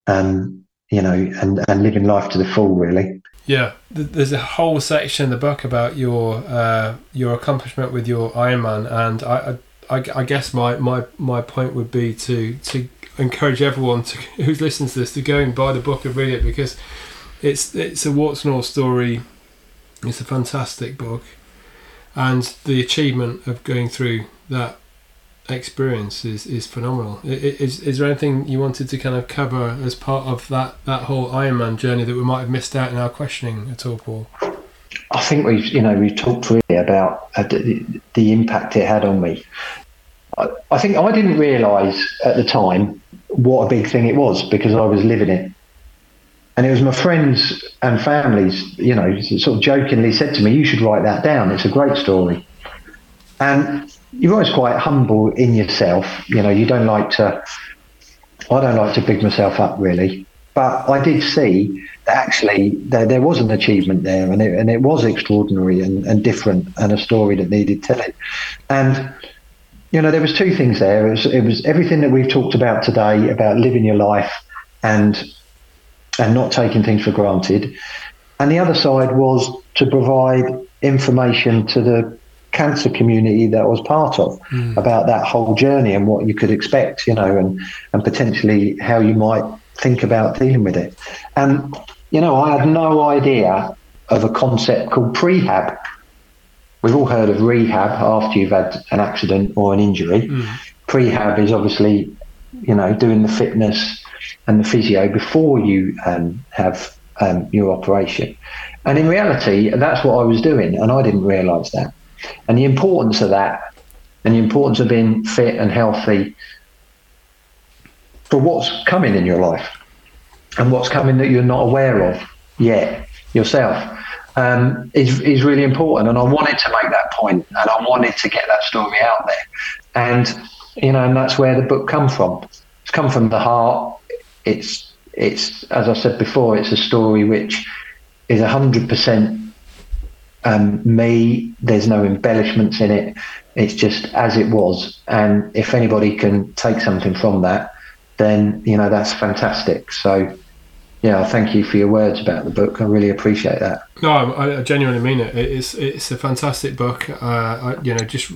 and you know, and and living life to the full, really. Yeah. There's a whole section in the book about your uh, your accomplishment with your Ironman, and I, I, I- guess my, my, my point would be to to encourage everyone to who's listening to this to go and buy the book and read it because it's it's a warts and all story. It's a fantastic book, and the achievement of going through that experience is, is phenomenal. Is, is there anything you wanted to kind of cover as part of that, that whole Ironman journey that we might have missed out in our questioning at all, Paul? I think we've, you know, we've talked really about uh, the, the impact it had on me. I, I think I didn't realise at the time what a big thing it was because I was living it. And it was my friends and families, you know, sort of jokingly said to me, "You should write that down. It's a great story." And you're always quite humble in yourself. You know, you don't like to. I don't like to big myself up really, but I did see that actually there, there was an achievement there, and it, and it was extraordinary and, and different, and a story that needed telling. And you know, there was two things there. It was, it was everything that we've talked about today about living your life and and not taking things for granted. And the other side was to provide information to the cancer community that I was part of about that whole journey and what you could expect, you know, and, and potentially how you might think about dealing with it. And, you know, I had no idea of a concept called prehab. We've all heard of rehab after you've had an accident or an injury. Prehab is obviously, you know, doing the fitness and the physio before you um, have um, your operation. And in reality, that's what I was doing, and I didn't realise that. And the importance of that, and the importance of being fit and healthy for what's coming in your life, and what's coming that you're not aware of yet yourself, um, is is really important. And I wanted to make that point, and I wanted to get that story out there. And you know, and that's where the book come from. It's come from the heart. It's it's as I said before, it's a story which is hundred percent um, me. There's no embellishments in it. It's just as it was. And if anybody can take something from that, then you know that's fantastic. So yeah, thank you for your words about the book. I really appreciate that. No, I, I genuinely mean it. It's it's a fantastic book. Uh, I, you know, just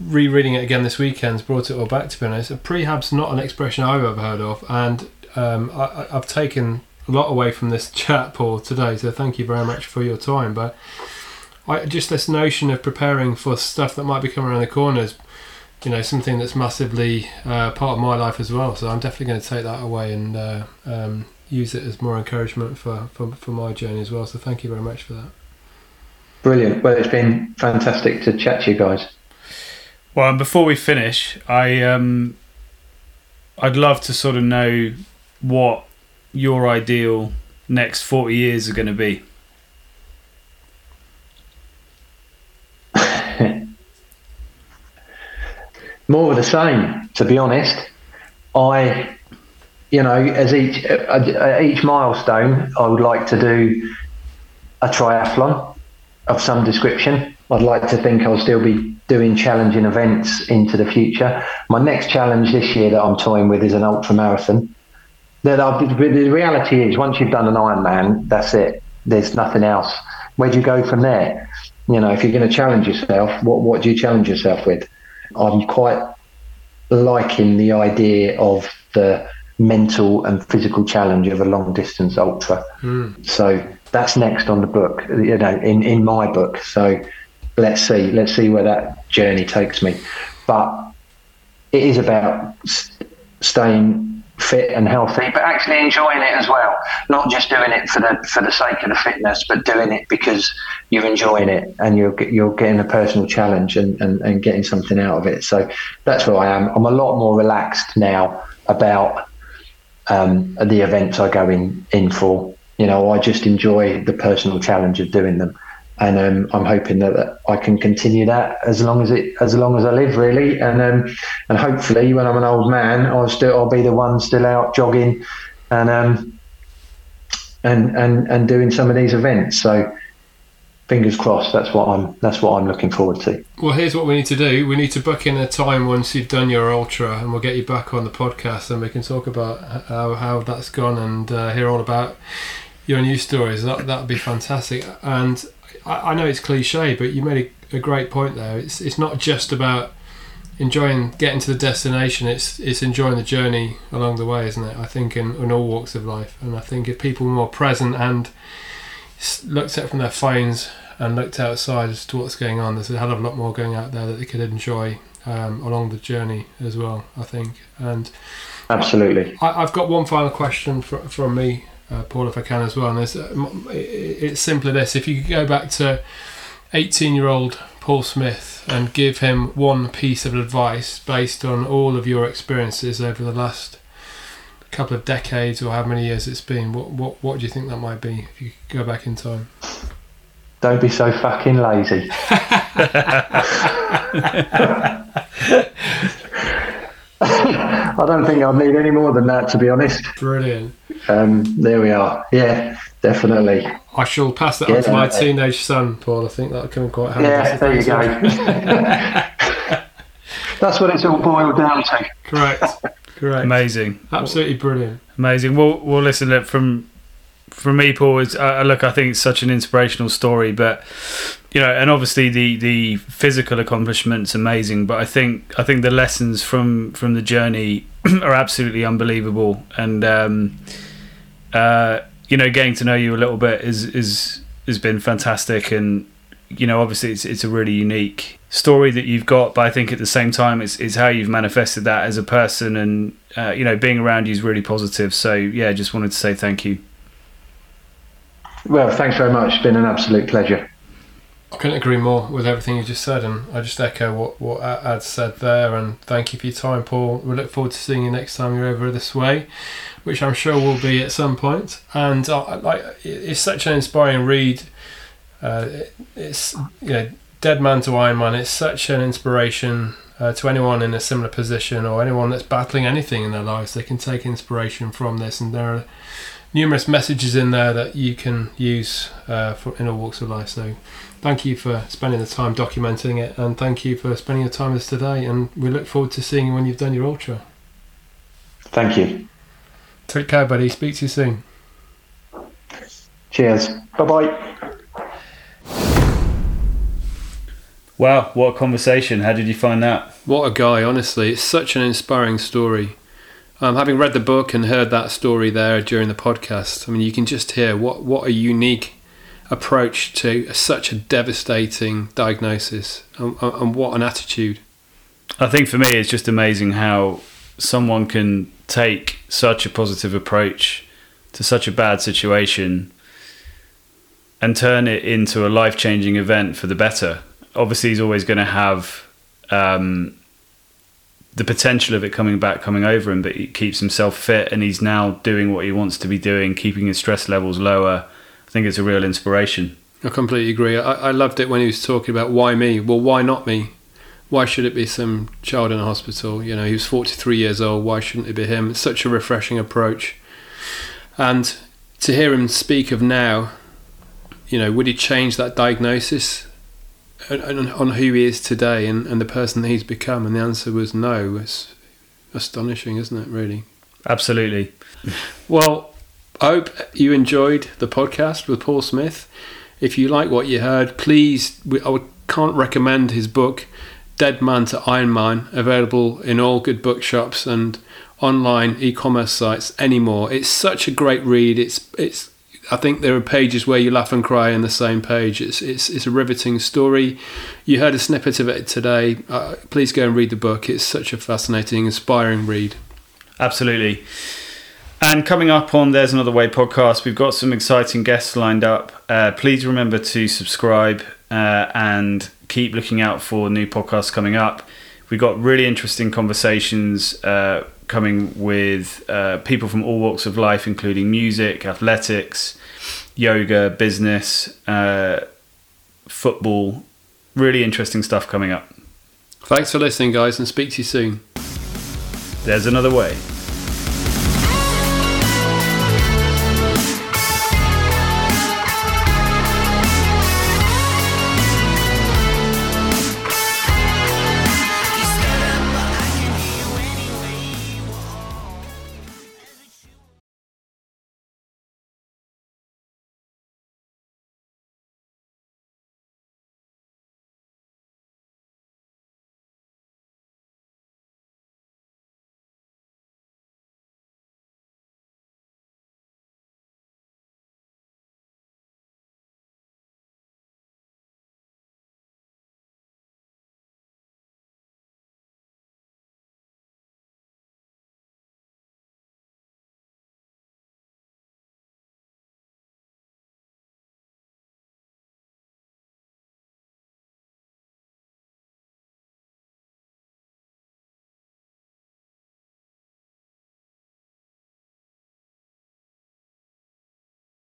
rereading it again this weekend's brought it all back to me. honest. Prehab's not an expression I've ever heard of, and um, I- I've taken a lot away from this chat, Paul, today. So thank you very much for your time. But I, just this notion of preparing for stuff that might be coming around the corners, you know, something that's massively uh, part of my life as well. So I'm definitely going to take that away and uh, um, use it as more encouragement for, for, for my journey as well. So thank you very much for that. Brilliant. Well, it's been fantastic to chat to you guys. Well, and before we finish, I um, I'd love to sort of know what your ideal next forty years are going to be. More of the same, to be honest. I, you know, as each each milestone, I would like to do a triathlon of some description. I'd like to think I'll still be doing challenging events into the future. My next challenge this year that I'm toying with is an ultra marathon. That the reality is, once you've done an Ironman, that's it. There's nothing else. Where do you go from there? You know, if you're going to challenge yourself, what what do you challenge yourself with? I'm quite liking the idea of the mental and physical challenge of a long distance ultra. Mm. So that's next on the book, you know, in, in my book. So let's see, let's see where that journey takes me. But it is about staying fit and healthy, but actually enjoying it as well. Not just doing it for the for the sake of the fitness, but doing it because you're enjoying it and you're you're getting a personal challenge and, and, and getting something out of it. So that's where I am. I'm a lot more relaxed now about um, the events I go in in for. You know, I just enjoy the personal challenge of doing them and um, I'm hoping that, that, I can continue that as long as it as long as I live, really, and um, and hopefully when I'm an old man, I'll still I'll be the one still out jogging, and um, and and and doing some of these events. So fingers crossed. That's what I'm that's what I'm looking forward to. Well, here's what we need to do. We need to book in a time once you've done your ultra, and we'll get you back on the podcast, and we can talk about how how that's gone and uh, hear all about your new stories. That that'd be fantastic. And I, I know it's cliche, but you made a, a great point there. It's it's not just about enjoying getting to the destination it's it's enjoying the journey along the way isn't it? I think in, in all walks of life. And i think if people were more present and looked at from their phones and looked outside as to what's going on there's a hell of a lot more going out there that they could enjoy um, along the journey as well i think. And absolutely. I, have got one final question for, from me uh, Paul, if I can as well. And it's, uh, it's simply this: if you could go back to 18-year-old Paul Smith and give him one piece of advice based on all of your experiences over the last couple of decades or how many years it's been, what what what do you think that might be if you could go back in time? Don't be so fucking lazy. I don't think I'd need any more than that, to be honest. Brilliant. Um, there we are. Yeah, definitely. I shall pass that yeah, on to my teenage son, Paul. I think that'll come quite handy. Yeah, there you go. That's what it's all boiled down to. Correct. Correct. Amazing. Absolutely brilliant. Amazing. Well, well, listen. Look, from from me, Paul, is uh, look. I think it's such an inspirational story, but you know, and obviously the the physical accomplishments amazing, but I think I think the lessons from from the journey are absolutely unbelievable, and um, uh, you know, getting to know you a little bit is is has been fantastic, and you know, obviously it's it's a really unique story that you've got, but I think at the same time it's it's how you've manifested that as a person, and uh, you know, being around you is really positive. So yeah, just wanted to say thank you. Well, thanks very much. It's been an absolute pleasure. I couldn't agree more with everything you just said, and I just echo what what Ad said there. And thank you for your time, Paul. We look forward to seeing you next time you're over this way, which I'm sure will be at some point. And uh, like, it's such an inspiring read. Uh, it's you know, Dead Man to Iron Man. It's such an inspiration uh, to anyone in a similar position or anyone that's battling anything in their lives. They can take inspiration from this, and there are numerous messages in there that you can use uh, for in all walks of life. So thank you for spending the time documenting it, and thank you for spending your time with us today. And we look forward to seeing you when you've done your ultra. Thank you. Take care, buddy. Speak to you soon. Cheers. Bye bye. Wow, what a conversation. How did you find that? What a guy, honestly. It's such an inspiring story. Um, having read the book and heard that story there during the podcast, I mean, you can just hear what, what a unique approach to such a devastating diagnosis, and, and what an attitude. I think for me, it's just amazing how someone can take such a positive approach to such a bad situation and turn it into a life changing event for the better. Obviously, he's always going to have um, the potential of it coming back, coming over him, but he keeps himself fit and he's now doing what he wants to be doing, keeping his stress levels lower. I think it's a real inspiration. I completely agree. I, I loved it when he was talking about why me. Well, why not me? Why should it be some child in a hospital? You know, he was 43 years old. Why shouldn't it be him? It's such a refreshing approach. And to hear him speak of now, you know, would he change that diagnosis on, on who he is today and, and the person that he's become? And the answer was no. It's astonishing, isn't it, really? Absolutely. Well, I hope you enjoyed the podcast with Paul Smith. If you like what you heard, please, I can't recommend his book, Dead Man to Iron Man, available in all good bookshops and online e-commerce sites anymore. It's such a great read. It's it's I think there are pages where you laugh and cry in the same page. It's it's, it's a riveting story. You heard a snippet of it today. Uh, please go and read the book. It's such a fascinating, inspiring read. Absolutely. And coming up on There's Another Way podcast, we've got some exciting guests lined up. Uh, please remember to subscribe uh, and keep looking out for new podcasts coming up. We've got really interesting conversations uh, coming with uh, people from all walks of life, including music, athletics, yoga, business, uh, football. Really interesting stuff coming up. Thanks for listening, guys, and speak to you soon. There's another way.